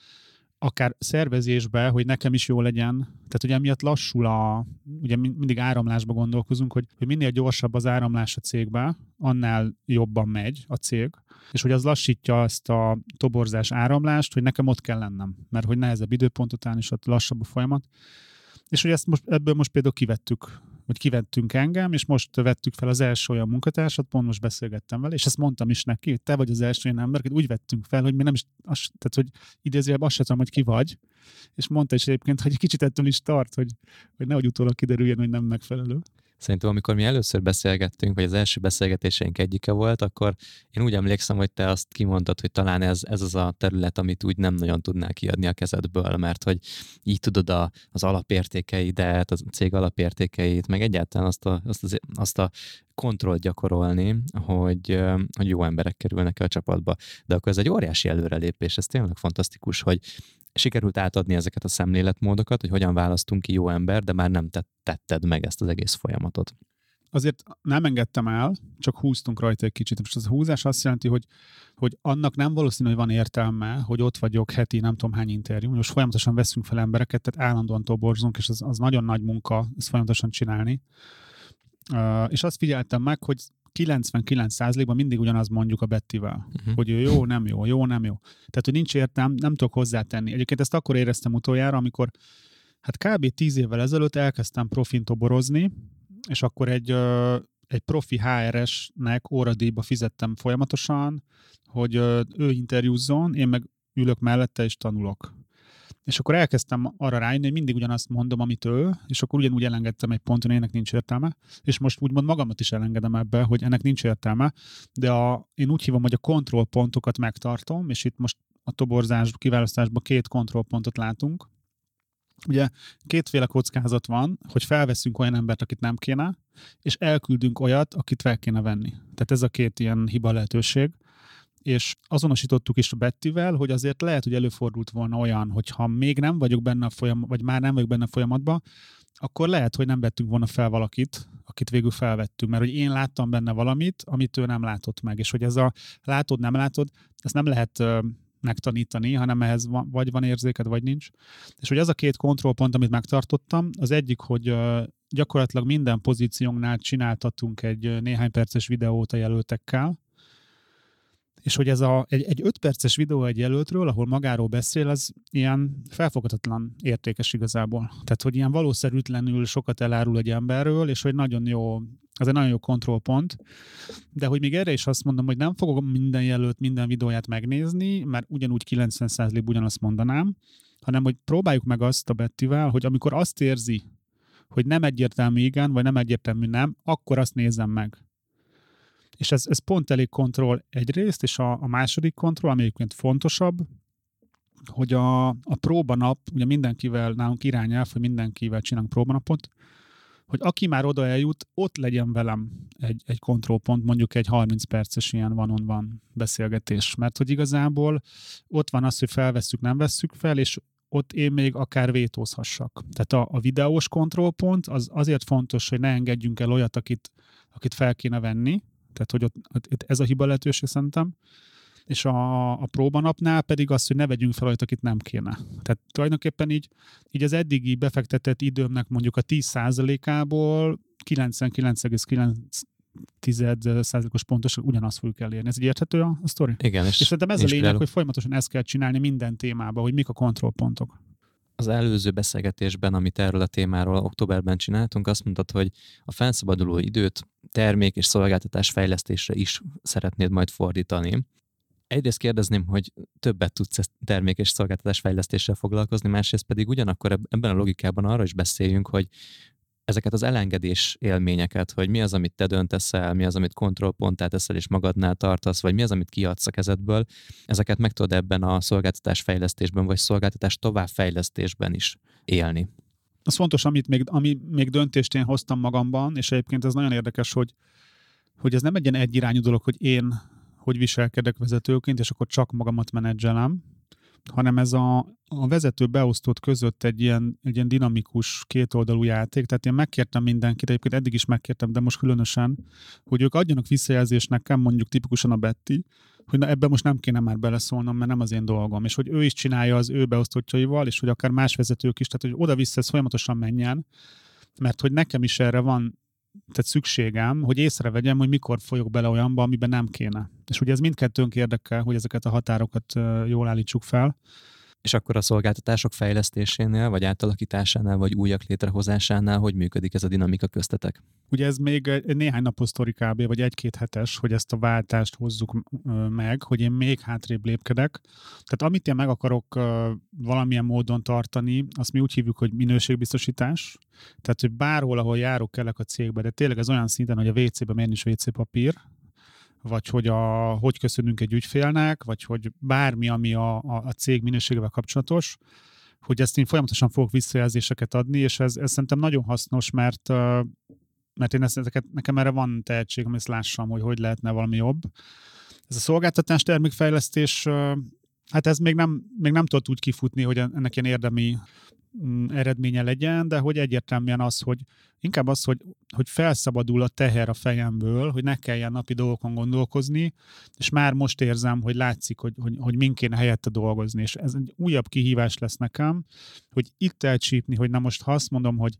Speaker 2: akár szervezésbe, hogy nekem is jó legyen. Tehát ugye emiatt lassul a, ugye mindig áramlásba gondolkozunk, hogy, hogy minél gyorsabb az áramlás a cégbe, annál jobban megy a cég, és hogy az lassítja ezt a toborzás áramlást, hogy nekem ott kell lennem, mert hogy nehezebb időpontot állni, és ott lassabb a folyamat. És hogy ezt most, ebből most például kivettük hogy kivettünk engem, és most vettük fel az első olyan munkatársat, pont most beszélgettem vele, és ezt mondtam is neki, hogy te vagy az első olyan ember, úgy vettünk fel, hogy mi nem is, az, tehát hogy idézőjelben azt sem tudom, hogy ki vagy, és mondta is egyébként, hogy kicsit ettől is tart, hogy, hogy nehogy utólag kiderüljen, hogy nem megfelelő.
Speaker 3: Szerintem, amikor mi először beszélgettünk, vagy az első beszélgetéseink egyike volt, akkor én úgy emlékszem, hogy te azt kimondtad, hogy talán ez, ez az a terület, amit úgy nem nagyon tudnál kiadni a kezedből, mert hogy így tudod a, az alapértékeidet, a cég alapértékeit, meg egyáltalán azt a, azt, az, azt a kontrollt gyakorolni, hogy, hogy jó emberek kerülnek a csapatba. De akkor ez egy óriási előrelépés, ez tényleg fantasztikus, hogy sikerült átadni ezeket a szemléletmódokat, hogy hogyan választunk ki jó ember, de már nem tetted meg ezt az egész folyamatot.
Speaker 2: Azért nem engedtem el, csak húztunk rajta egy kicsit. Most az húzás azt jelenti, hogy, hogy annak nem valószínű, hogy van értelme, hogy ott vagyok heti nem tudom hány interjú. Most folyamatosan veszünk fel embereket, tehát állandóan toborzunk, és az, az nagyon nagy munka ezt folyamatosan csinálni. Uh, és azt figyeltem meg, hogy 99%-ban mindig ugyanaz mondjuk a Bettivel, uh-huh. hogy ő jó, nem jó, jó, nem jó. Tehát, hogy nincs értelme, nem tudok hozzátenni. Egyébként ezt akkor éreztem utoljára, amikor hát kb. 10 évvel ezelőtt elkezdtem profin toborozni, és akkor egy, egy profi HRS-nek óradíjba fizettem folyamatosan, hogy ő interjúzzon, én meg ülök mellette és tanulok. És akkor elkezdtem arra rájönni, hogy mindig ugyanazt mondom, amit ő, és akkor ugyanúgy elengedtem egy ponton, hogy ennek nincs értelme, és most úgymond magamat is elengedem ebbe, hogy ennek nincs értelme, de a, én úgy hívom, hogy a kontrollpontokat megtartom, és itt most a toborzás kiválasztásban két kontrollpontot látunk. Ugye kétféle kockázat van, hogy felveszünk olyan embert, akit nem kéne, és elküldünk olyat, akit fel kéne venni. Tehát ez a két ilyen hiba lehetőség és azonosítottuk is a Bettivel, hogy azért lehet, hogy előfordult volna olyan, hogy ha még nem vagyok benne a folyamat, vagy már nem vagyok benne a folyamatban, akkor lehet, hogy nem vettünk volna fel valakit, akit végül felvettünk, mert hogy én láttam benne valamit, amit ő nem látott meg, és hogy ez a látod, nem látod, ezt nem lehet megtanítani, hanem ehhez van, vagy van érzéked, vagy nincs. És hogy az a két kontrollpont, amit megtartottam, az egyik, hogy gyakorlatilag minden pozíciónknál csináltatunk egy néhány perces videót a jelöltekkel, és hogy ez a, egy, egy öt perces videó egy jelöltről, ahol magáról beszél, az ilyen felfogadatlan értékes igazából. Tehát, hogy ilyen valószerűtlenül sokat elárul egy emberről, és hogy nagyon jó, az egy nagyon jó kontrollpont, de hogy még erre is azt mondom, hogy nem fogok minden jelölt minden videóját megnézni, mert ugyanúgy 90% ugyanazt mondanám, hanem hogy próbáljuk meg azt a Bettivel, hogy amikor azt érzi, hogy nem egyértelmű igen, vagy nem egyértelmű nem, akkor azt nézem meg és ez, ez pont elég kontroll egyrészt, és a, a második kontroll, ami egyébként fontosabb, hogy a, a próbanap, ugye mindenkivel nálunk irányelv, hogy mindenkivel csinálunk próbanapot, hogy aki már oda eljut, ott legyen velem egy, egy kontrollpont, mondjuk egy 30 perces ilyen van-on-van beszélgetés. Mert hogy igazából ott van az, hogy felvesszük, nem vesszük fel, és ott én még akár vétózhassak. Tehát a, a videós kontrollpont az azért fontos, hogy ne engedjünk el olyat, akit, akit fel kéne venni, tehát, hogy ott, ott ez a hiba lehetőség szerintem. És a, a próbanapnál pedig az, hogy ne vegyünk fel olyat, akit nem kéne. Tehát tulajdonképpen így, így az eddigi befektetett időmnek mondjuk a 10%-ából 99,9 tized százalékos pontosan ugyanazt fogjuk elérni. Ez így érthető a, a sztori?
Speaker 3: Igen.
Speaker 2: És, és szerintem ez a lényeg, hogy folyamatosan ezt kell csinálni minden témában, hogy mik a kontrollpontok
Speaker 3: az előző beszélgetésben, amit erről a témáról októberben csináltunk, azt mondtad, hogy a felszabaduló időt termék és szolgáltatás fejlesztésre is szeretnéd majd fordítani. Egyrészt kérdezném, hogy többet tudsz termék és szolgáltatás fejlesztéssel foglalkozni, másrészt pedig ugyanakkor ebben a logikában arra is beszéljünk, hogy ezeket az elengedés élményeket, hogy mi az, amit te döntesz el, mi az, amit kontrollponttá teszel és magadnál tartasz, vagy mi az, amit kiadsz a kezedből, ezeket meg tudod ebben a szolgáltatás fejlesztésben, vagy szolgáltatás továbbfejlesztésben is élni.
Speaker 2: Az fontos, amit még, ami még döntést én hoztam magamban, és egyébként ez nagyon érdekes, hogy, hogy ez nem egy ilyen egyirányú dolog, hogy én hogy viselkedek vezetőként, és akkor csak magamat menedzselem, hanem ez a, a vezető beosztott között egy ilyen, egy ilyen dinamikus kétoldalú játék, tehát én megkértem mindenkit, egyébként eddig is megkértem, de most különösen, hogy ők adjanak visszajelzést nekem, mondjuk tipikusan a Betty, hogy na ebben most nem kéne már beleszólnom, mert nem az én dolgom, és hogy ő is csinálja az ő beosztottjaival, és hogy akár más vezetők is, tehát hogy oda-vissza ez folyamatosan menjen, mert hogy nekem is erre van tehát szükségem, hogy észrevegyem, hogy mikor folyok bele olyanba, amiben nem kéne. És ugye ez mindkettőnk érdekel, hogy ezeket a határokat jól állítsuk fel.
Speaker 3: És akkor a szolgáltatások fejlesztésénél, vagy átalakításánál, vagy újak létrehozásánál hogy működik ez a dinamika köztetek?
Speaker 2: Ugye ez még néhány napos sztori kb. vagy egy-két hetes, hogy ezt a váltást hozzuk meg, hogy én még hátrébb lépkedek. Tehát amit én meg akarok valamilyen módon tartani, azt mi úgy hívjuk, hogy minőségbiztosítás. Tehát, hogy bárhol, ahol járok, kellek a cégbe, de tényleg ez olyan szinten, hogy a WC-ben miért is WC papír, vagy hogy a, hogy köszönünk egy ügyfélnek, vagy hogy bármi, ami a, a, a cég minőségével kapcsolatos, hogy ezt én folyamatosan fogok visszajelzéseket adni, és ez, ez szerintem nagyon hasznos, mert mert én ezt, ezeket, nekem erre van tehetségem, ezt lássam, hogy hogy lehetne valami jobb. Ez a szolgáltatás termékfejlesztés Hát ez még nem, még nem tudott úgy kifutni, hogy ennek ilyen érdemi mm, eredménye legyen, de hogy egyértelműen az, hogy inkább az, hogy, hogy felszabadul a teher a fejemből, hogy ne kelljen napi dolgokon gondolkozni, és már most érzem, hogy látszik, hogy, hogy, hogy min kéne helyette dolgozni, és ez egy újabb kihívás lesz nekem, hogy itt elcsípni, hogy na most ha azt mondom, hogy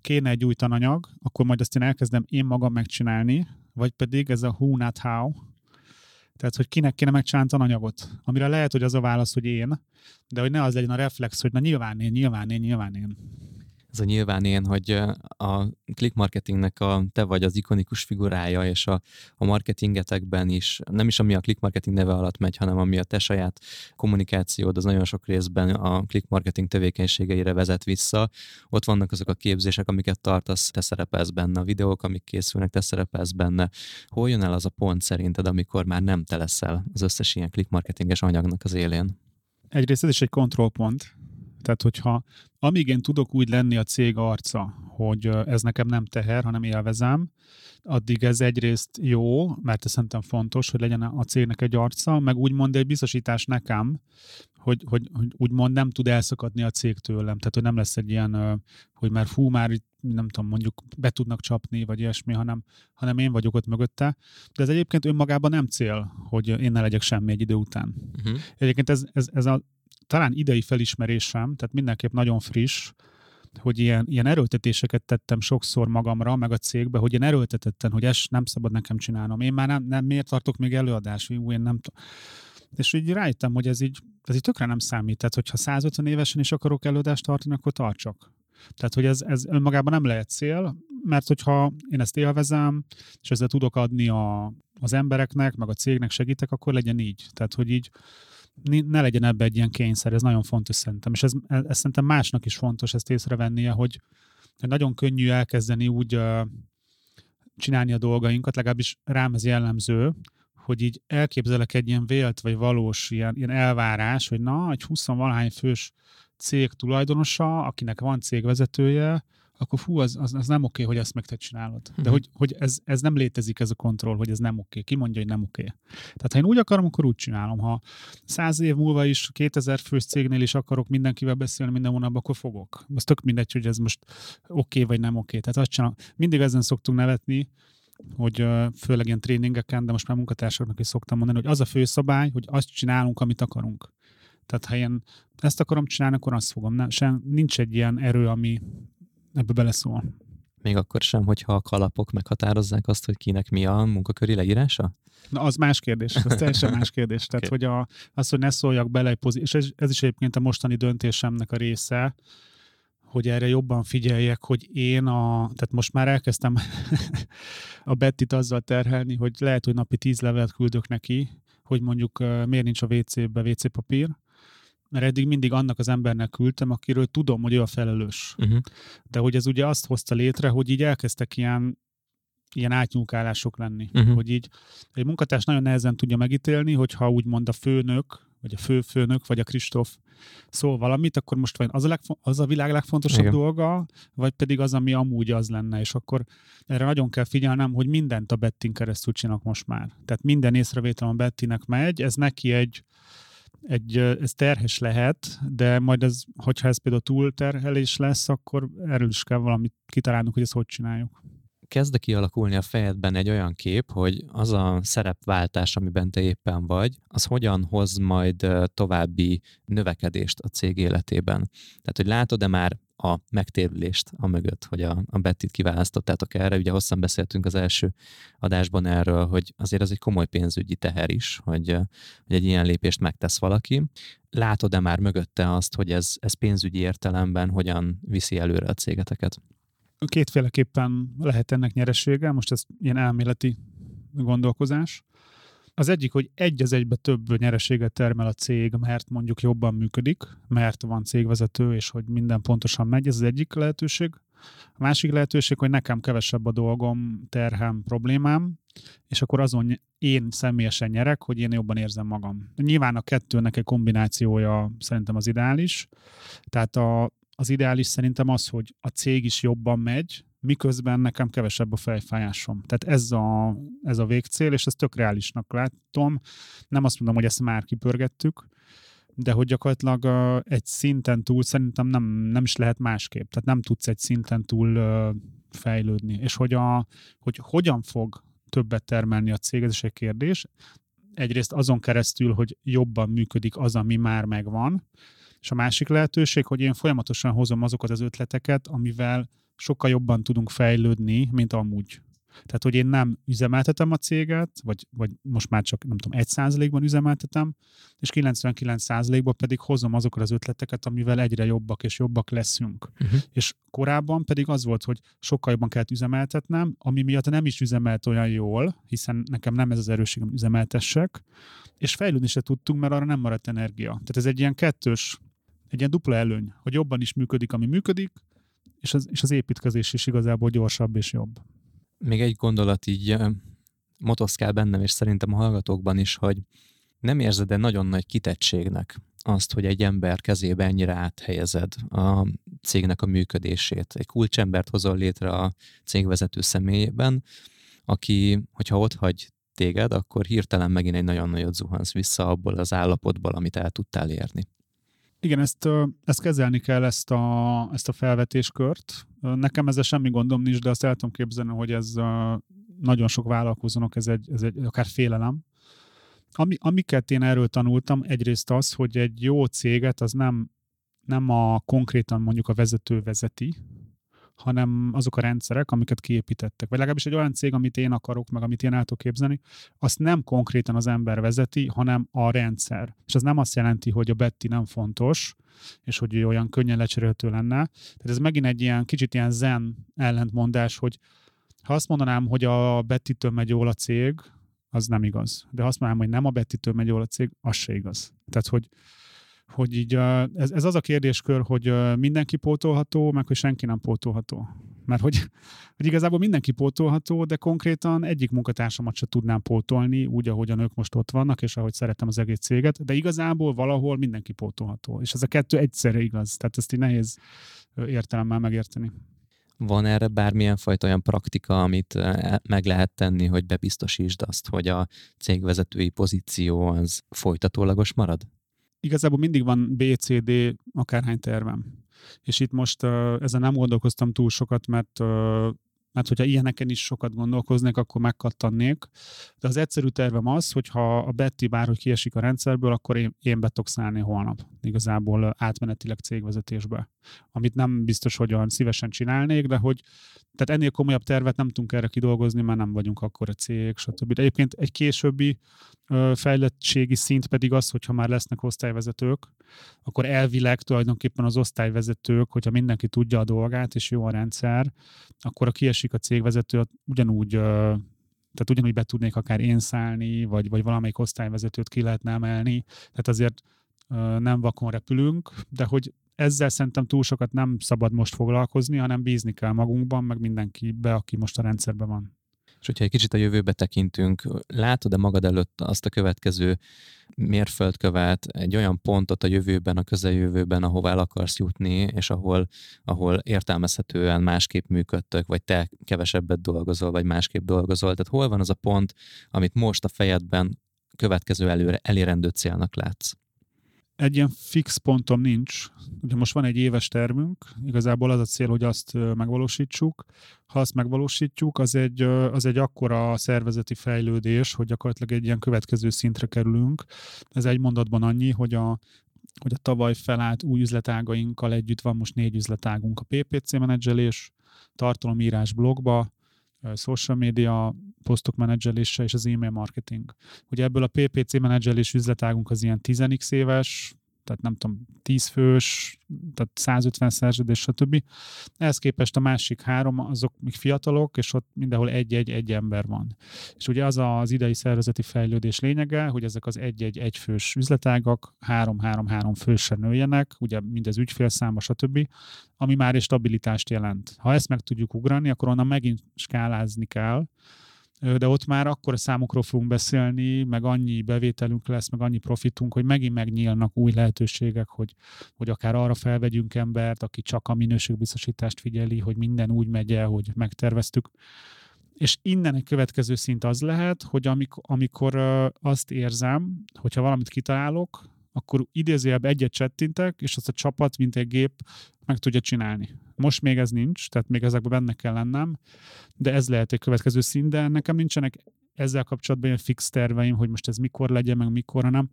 Speaker 2: kéne egy új tananyag, akkor majd azt én elkezdem én magam megcsinálni, vagy pedig ez a who, not how, tehát, hogy kinek kéne megcsinálni tananyagot, amire lehet, hogy az a válasz, hogy én, de hogy ne az legyen a reflex, hogy na nyilván én, nyilván én, nyilván én
Speaker 3: ez a nyilván én, hogy a click marketingnek a, te vagy az ikonikus figurája, és a, a marketingetekben is, nem is ami a click marketing neve alatt megy, hanem ami a te saját kommunikációd, az nagyon sok részben a click marketing tevékenységeire vezet vissza. Ott vannak azok a képzések, amiket tartasz, te szerepelsz benne, a videók, amik készülnek, te szerepelsz benne. Hol jön el az a pont szerinted, amikor már nem te leszel az összes ilyen click marketinges anyagnak az élén?
Speaker 2: Egyrészt ez is egy kontrollpont, tehát, hogyha amíg én tudok úgy lenni a cég arca, hogy ez nekem nem teher, hanem élvezem, addig ez egyrészt jó, mert ez szerintem fontos, hogy legyen a cégnek egy arca, meg úgymond egy biztosítás nekem, hogy, hogy, hogy úgymond nem tud elszakadni a cég tőlem. Tehát, hogy nem lesz egy ilyen, hogy már fú, már nem tudom, mondjuk be tudnak csapni, vagy ilyesmi, hanem, hanem én vagyok ott mögötte. De ez egyébként önmagában nem cél, hogy én ne legyek semmi egy idő után. Uh-huh. Egyébként ez, ez, ez a talán idei felismerésem, tehát mindenképp nagyon friss, hogy ilyen, ilyen erőltetéseket tettem sokszor magamra, meg a cégbe, hogy én erőltetetten, hogy ezt nem szabad nekem csinálnom. Én már nem, nem miért tartok még előadás, én nem tudom. És így rájöttem, hogy ez így, ez így tökre nem számít. Tehát, hogyha 150 évesen is akarok előadást tartani, akkor tartsak. Tehát, hogy ez, ez önmagában nem lehet cél, mert hogyha én ezt élvezem, és ezzel tudok adni a, az embereknek, meg a cégnek segítek, akkor legyen így. Tehát, hogy így ne legyen ebbe egy ilyen kényszer, ez nagyon fontos szerintem, és ez, ez szerintem másnak is fontos ezt észrevennie, hogy, hogy nagyon könnyű elkezdeni úgy uh, csinálni a dolgainkat, legalábbis rám ez jellemző, hogy így elképzelek egy ilyen vélt vagy valós ilyen, ilyen elvárás, hogy na, egy 20 valahány fős cég tulajdonosa, akinek van cégvezetője, akkor fú, az, az, az nem oké, hogy ezt meg te csinálod. De uh-huh. hogy, hogy ez, ez nem létezik, ez a kontroll, hogy ez nem oké. Ki mondja, hogy nem oké. Tehát ha én úgy akarom, akkor úgy csinálom. Ha száz év múlva is 2000 fős cégnél is akarok mindenkivel beszélni minden hónapban, akkor fogok. Az tök mindegy, hogy ez most oké vagy nem oké. Tehát azt csinál, mindig ezen szoktunk nevetni, hogy főleg ilyen tréningeken, de most már munkatársaknak is szoktam mondani, hogy az a fő szabály, hogy azt csinálunk, amit akarunk. Tehát ha én ezt akarom csinálni, akkor azt fogom. Nem, sem, nincs egy ilyen erő, ami, ebbe beleszól.
Speaker 3: Még akkor sem, hogyha a kalapok meghatározzák azt, hogy kinek mi a munkaköri leírása?
Speaker 2: Na, az más kérdés, az teljesen más kérdés. Tehát, okay. hogy a, az, hogy ne szóljak bele egy pozíció, és ez, ez is egyébként a mostani döntésemnek a része, hogy erre jobban figyeljek, hogy én a, tehát most már elkezdtem a Bettit azzal terhelni, hogy lehet, hogy napi tíz levelet küldök neki, hogy mondjuk miért nincs a WC-be WC papír, mert eddig mindig annak az embernek küldtem, akiről tudom, hogy ő a felelős. Uh-huh. De hogy ez ugye azt hozta létre, hogy így elkezdtek ilyen ilyen átnyúkálások lenni. Uh-huh. Hogy így egy munkatárs nagyon nehezen tudja megítélni, hogyha úgymond a főnök, vagy a főfőnök, vagy a Kristóf szól valamit, akkor most vagy az a, legfo- az a világ legfontosabb Igen. dolga, vagy pedig az, ami amúgy az lenne, és akkor erre nagyon kell figyelnem, hogy mindent a Bettin keresztül csinálok most már. Tehát minden észrevétel a Bettinek megy, ez neki egy egy, ez terhes lehet, de majd ez, hogyha ez például túlterhelés lesz, akkor erről is kell valamit kitalálnunk, hogy ezt hogy csináljuk.
Speaker 3: Kezd kialakulni a fejedben egy olyan kép, hogy az a szerepváltás, amiben te éppen vagy, az hogyan hoz majd további növekedést a cég életében. Tehát, hogy látod-e már a megtérülést a mögött, hogy a, a Bettit kiválasztottátok erre. Ugye hosszan beszéltünk az első adásban erről, hogy azért az egy komoly pénzügyi teher is, hogy, hogy egy ilyen lépést megtesz valaki. Látod-e már mögötte azt, hogy ez, ez pénzügyi értelemben hogyan viszi előre a cégeteket?
Speaker 2: Kétféleképpen lehet ennek nyeresége, most ez ilyen elméleti gondolkozás. Az egyik, hogy egy az egybe több nyereséget termel a cég, mert mondjuk jobban működik, mert van cégvezető, és hogy minden pontosan megy, ez az egyik lehetőség. A másik lehetőség, hogy nekem kevesebb a dolgom, terhem, problémám, és akkor azon én személyesen nyerek, hogy én jobban érzem magam. Nyilván a kettőnek egy kombinációja szerintem az ideális. Tehát a, az ideális szerintem az, hogy a cég is jobban megy, miközben nekem kevesebb a fejfájásom. Tehát ez a, ez a végcél, és ezt tök reálisnak látom. Nem azt mondom, hogy ezt már kipörgettük, de hogy gyakorlatilag egy szinten túl szerintem nem, nem is lehet másképp. Tehát nem tudsz egy szinten túl uh, fejlődni. És hogy, a, hogy hogyan fog többet termelni a cég, ez is egy kérdés. Egyrészt azon keresztül, hogy jobban működik az, ami már megvan, és a másik lehetőség, hogy én folyamatosan hozom azokat az ötleteket, amivel sokkal jobban tudunk fejlődni, mint amúgy. Tehát, hogy én nem üzemeltetem a céget, vagy, vagy most már csak, nem tudom, 1%-ban üzemeltetem, és 99%-ban pedig hozom azokat az ötleteket, amivel egyre jobbak és jobbak leszünk. Uh-huh. És korábban pedig az volt, hogy sokkal jobban kellett üzemeltetnem, ami miatt nem is üzemelt olyan jól, hiszen nekem nem ez az erősségem, üzemeltessek, és fejlődni se tudtunk, mert arra nem maradt energia. Tehát ez egy ilyen kettős, egy ilyen dupla előny, hogy jobban is működik, ami működik, és az, és az építkezés is igazából gyorsabb és jobb
Speaker 3: még egy gondolat így motoszkál bennem, és szerintem a hallgatókban is, hogy nem érzed-e nagyon nagy kitettségnek azt, hogy egy ember kezébe ennyire áthelyezed a cégnek a működését. Egy kulcsembert hozol létre a cégvezető személyében, aki, hogyha ott hagy téged, akkor hirtelen megint egy nagyon nagyot zuhansz vissza abból az állapotból, amit el tudtál érni.
Speaker 2: Igen, ezt, ezt kezelni kell, ezt a, ezt a felvetéskört. Nekem ezzel semmi gondom nincs, de azt el tudom képzelni, hogy ez nagyon sok vállalkozónak ez egy, ez egy akár félelem. Ami, amiket én erről tanultam, egyrészt az, hogy egy jó céget az nem, nem a konkrétan mondjuk a vezető vezeti, hanem azok a rendszerek, amiket kiépítettek. Vagy legalábbis egy olyan cég, amit én akarok, meg amit én el tudok képzelni, azt nem konkrétan az ember vezeti, hanem a rendszer. És az nem azt jelenti, hogy a Betty nem fontos, és hogy ő olyan könnyen lecserélhető lenne. Tehát ez megint egy ilyen kicsit ilyen zen ellentmondás, hogy ha azt mondanám, hogy a Betty-től megy jól a cég, az nem igaz. De ha azt mondanám, hogy nem a Betty-től megy jól a cég, az se igaz. Tehát, hogy hogy így ez, ez az a kérdéskör, hogy mindenki pótolható, meg hogy senki nem pótolható. Mert hogy, hogy igazából mindenki pótolható, de konkrétan egyik munkatársamat se tudnám pótolni, úgy, ahogyan ők most ott vannak, és ahogy szeretem az egész céget, de igazából valahol mindenki pótolható. És ez a kettő egyszerre igaz. Tehát ezt így nehéz értelemmel megérteni.
Speaker 3: Van erre bármilyen fajta olyan praktika, amit e, meg lehet tenni, hogy bebiztosítsd azt, hogy a cégvezetői pozíció az folytatólagos marad?
Speaker 2: Igazából mindig van BCD akárhány tervem. És itt most uh, ezen nem gondolkoztam túl sokat, mert uh, mert hogyha ilyeneken is sokat gondolkoznék, akkor megkattannék. De az egyszerű tervem az, hogy ha a Betty bárhogy kiesik a rendszerből, akkor én, én be tudok szállni holnap. Igazából átmenetileg cégvezetésbe. Amit nem biztos, hogy olyan szívesen csinálnék, de hogy tehát ennél komolyabb tervet nem tudunk erre kidolgozni, mert nem vagyunk akkor a cég, stb. De egyébként egy későbbi fejlettségi szint pedig az, hogyha már lesznek osztályvezetők, akkor elvileg tulajdonképpen az osztályvezetők, hogyha mindenki tudja a dolgát, és jó a rendszer, akkor a kiesik a cégvezető, ugyanúgy tehát ugyanúgy be tudnék akár én szállni, vagy, vagy valamelyik osztályvezetőt ki lehetne emelni. Tehát azért nem vakon repülünk, de hogy ezzel szerintem túl sokat nem szabad most foglalkozni, hanem bízni kell magunkban, meg mindenkibe, aki most a rendszerben van.
Speaker 3: És hogyha egy kicsit a jövőbe tekintünk, látod-e magad előtt azt a következő mérföldkövet, egy olyan pontot a jövőben, a közeljövőben, ahová el akarsz jutni, és ahol, ahol értelmezhetően másképp működtök, vagy te kevesebbet dolgozol, vagy másképp dolgozol. Tehát hol van az a pont, amit most a fejedben következő előre, elérendő célnak látsz?
Speaker 2: Egy ilyen fix pontom nincs. Ugye most van egy éves termünk, igazából az a cél, hogy azt megvalósítsuk. Ha azt megvalósítjuk, az egy, az egy akkora szervezeti fejlődés, hogy gyakorlatilag egy ilyen következő szintre kerülünk. Ez egy mondatban annyi, hogy a, hogy a tavaly felállt új üzletágainkkal együtt van most négy üzletágunk. A PPC menedzselés, tartalomírás blogba, social media, posztok menedzselése és az e-mail marketing. Ugye ebből a PPC menedzselés üzletágunk az ilyen 10 éves, tehát nem tudom, 10 fős, tehát 150 szerződés, stb. Ehhez képest a másik három, azok még fiatalok, és ott mindenhol egy-egy-egy ember van. És ugye az az idei szervezeti fejlődés lényege, hogy ezek az egy-egy egyfős üzletágak három-három-három fősen nőjenek, ugye mindez ügyfélszáma, stb., ami már egy stabilitást jelent. Ha ezt meg tudjuk ugrani, akkor onnan megint skálázni kell, de ott már akkor a számokról fogunk beszélni, meg annyi bevételünk lesz, meg annyi profitunk, hogy megint megnyílnak új lehetőségek, hogy, hogy akár arra felvegyünk embert, aki csak a minőségbiztosítást figyeli, hogy minden úgy megy el, hogy megterveztük. És innen egy következő szint az lehet, hogy amikor, amikor azt érzem, hogyha valamit kitalálok, akkor idézőjelben egyet csettintek, és azt a csapat, mint egy gép meg tudja csinálni. Most még ez nincs, tehát még ezekben benne kell lennem, de ez lehet egy következő szín, de nekem nincsenek ezzel kapcsolatban ilyen fix terveim, hogy most ez mikor legyen, meg mikor nem,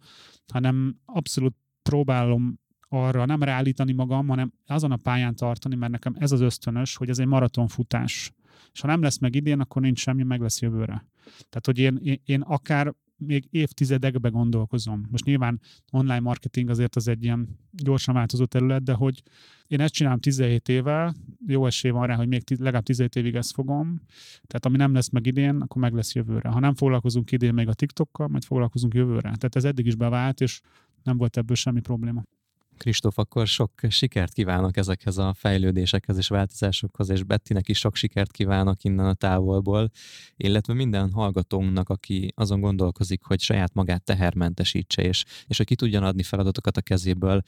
Speaker 2: hanem abszolút próbálom arra nem ráállítani magam, hanem azon a pályán tartani, mert nekem ez az ösztönös, hogy ez egy maratonfutás. És ha nem lesz meg idén, akkor nincs semmi, meg lesz jövőre. Tehát, hogy én, én, én akár még évtizedekbe gondolkozom. Most nyilván online marketing azért az egy ilyen gyorsan változó terület, de hogy én ezt csinálom 17 éve, jó esély van rá, hogy még legalább 17 évig ezt fogom, tehát ami nem lesz meg idén, akkor meg lesz jövőre. Ha nem foglalkozunk idén még a TikTokkal, majd foglalkozunk jövőre. Tehát ez eddig is bevált, és nem volt ebből semmi probléma.
Speaker 3: Kristóf, akkor sok sikert kívánok ezekhez a fejlődésekhez és változásokhoz, és Bettinek is sok sikert kívánok innen a távolból, illetve minden hallgatónknak, aki azon gondolkozik, hogy saját magát tehermentesítse, és, és hogy ki tudjon adni feladatokat a kezéből,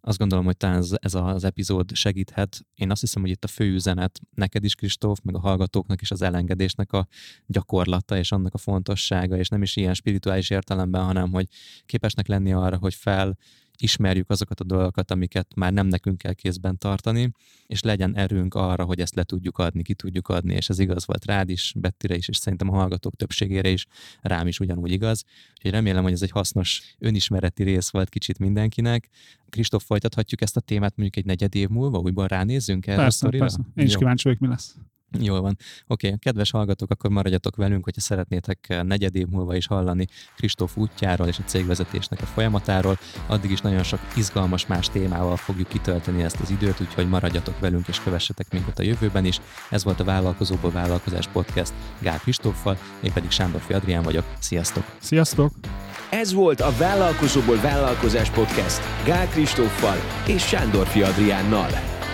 Speaker 3: azt gondolom, hogy talán ez, ez az epizód segíthet. Én azt hiszem, hogy itt a fő üzenet neked is, Kristóf, meg a hallgatóknak is az elengedésnek a gyakorlata és annak a fontossága, és nem is ilyen spirituális értelemben, hanem hogy képesnek lenni arra, hogy fel ismerjük azokat a dolgokat, amiket már nem nekünk kell kézben tartani, és legyen erőnk arra, hogy ezt le tudjuk adni, ki tudjuk adni, és ez igaz volt rád is, Bettire is, és szerintem a hallgatók többségére is, rám is ugyanúgy igaz. Úgyhogy remélem, hogy ez egy hasznos önismereti rész volt kicsit mindenkinek. Kristóf, folytathatjuk ezt a témát mondjuk egy negyed év múlva, újból ránézzünk erre
Speaker 2: persze, a Persze. Én is kíváncsi vagyok, mi lesz.
Speaker 3: Jól van. Oké, okay. kedves hallgatók, akkor maradjatok velünk, hogyha szeretnétek negyed év múlva is hallani Kristóf útjáról és a cégvezetésnek a folyamatáról. Addig is nagyon sok izgalmas más témával fogjuk kitölteni ezt az időt, úgyhogy maradjatok velünk és kövessetek minket a jövőben is. Ez volt a Vállalkozóból Vállalkozás Podcast Gál Kristóffal, én pedig Sándor Adrián vagyok. Sziasztok!
Speaker 2: Sziasztok!
Speaker 1: Ez volt a Vállalkozóból Vállalkozás Podcast Gál Kristóffal és Sándor Adriánnal.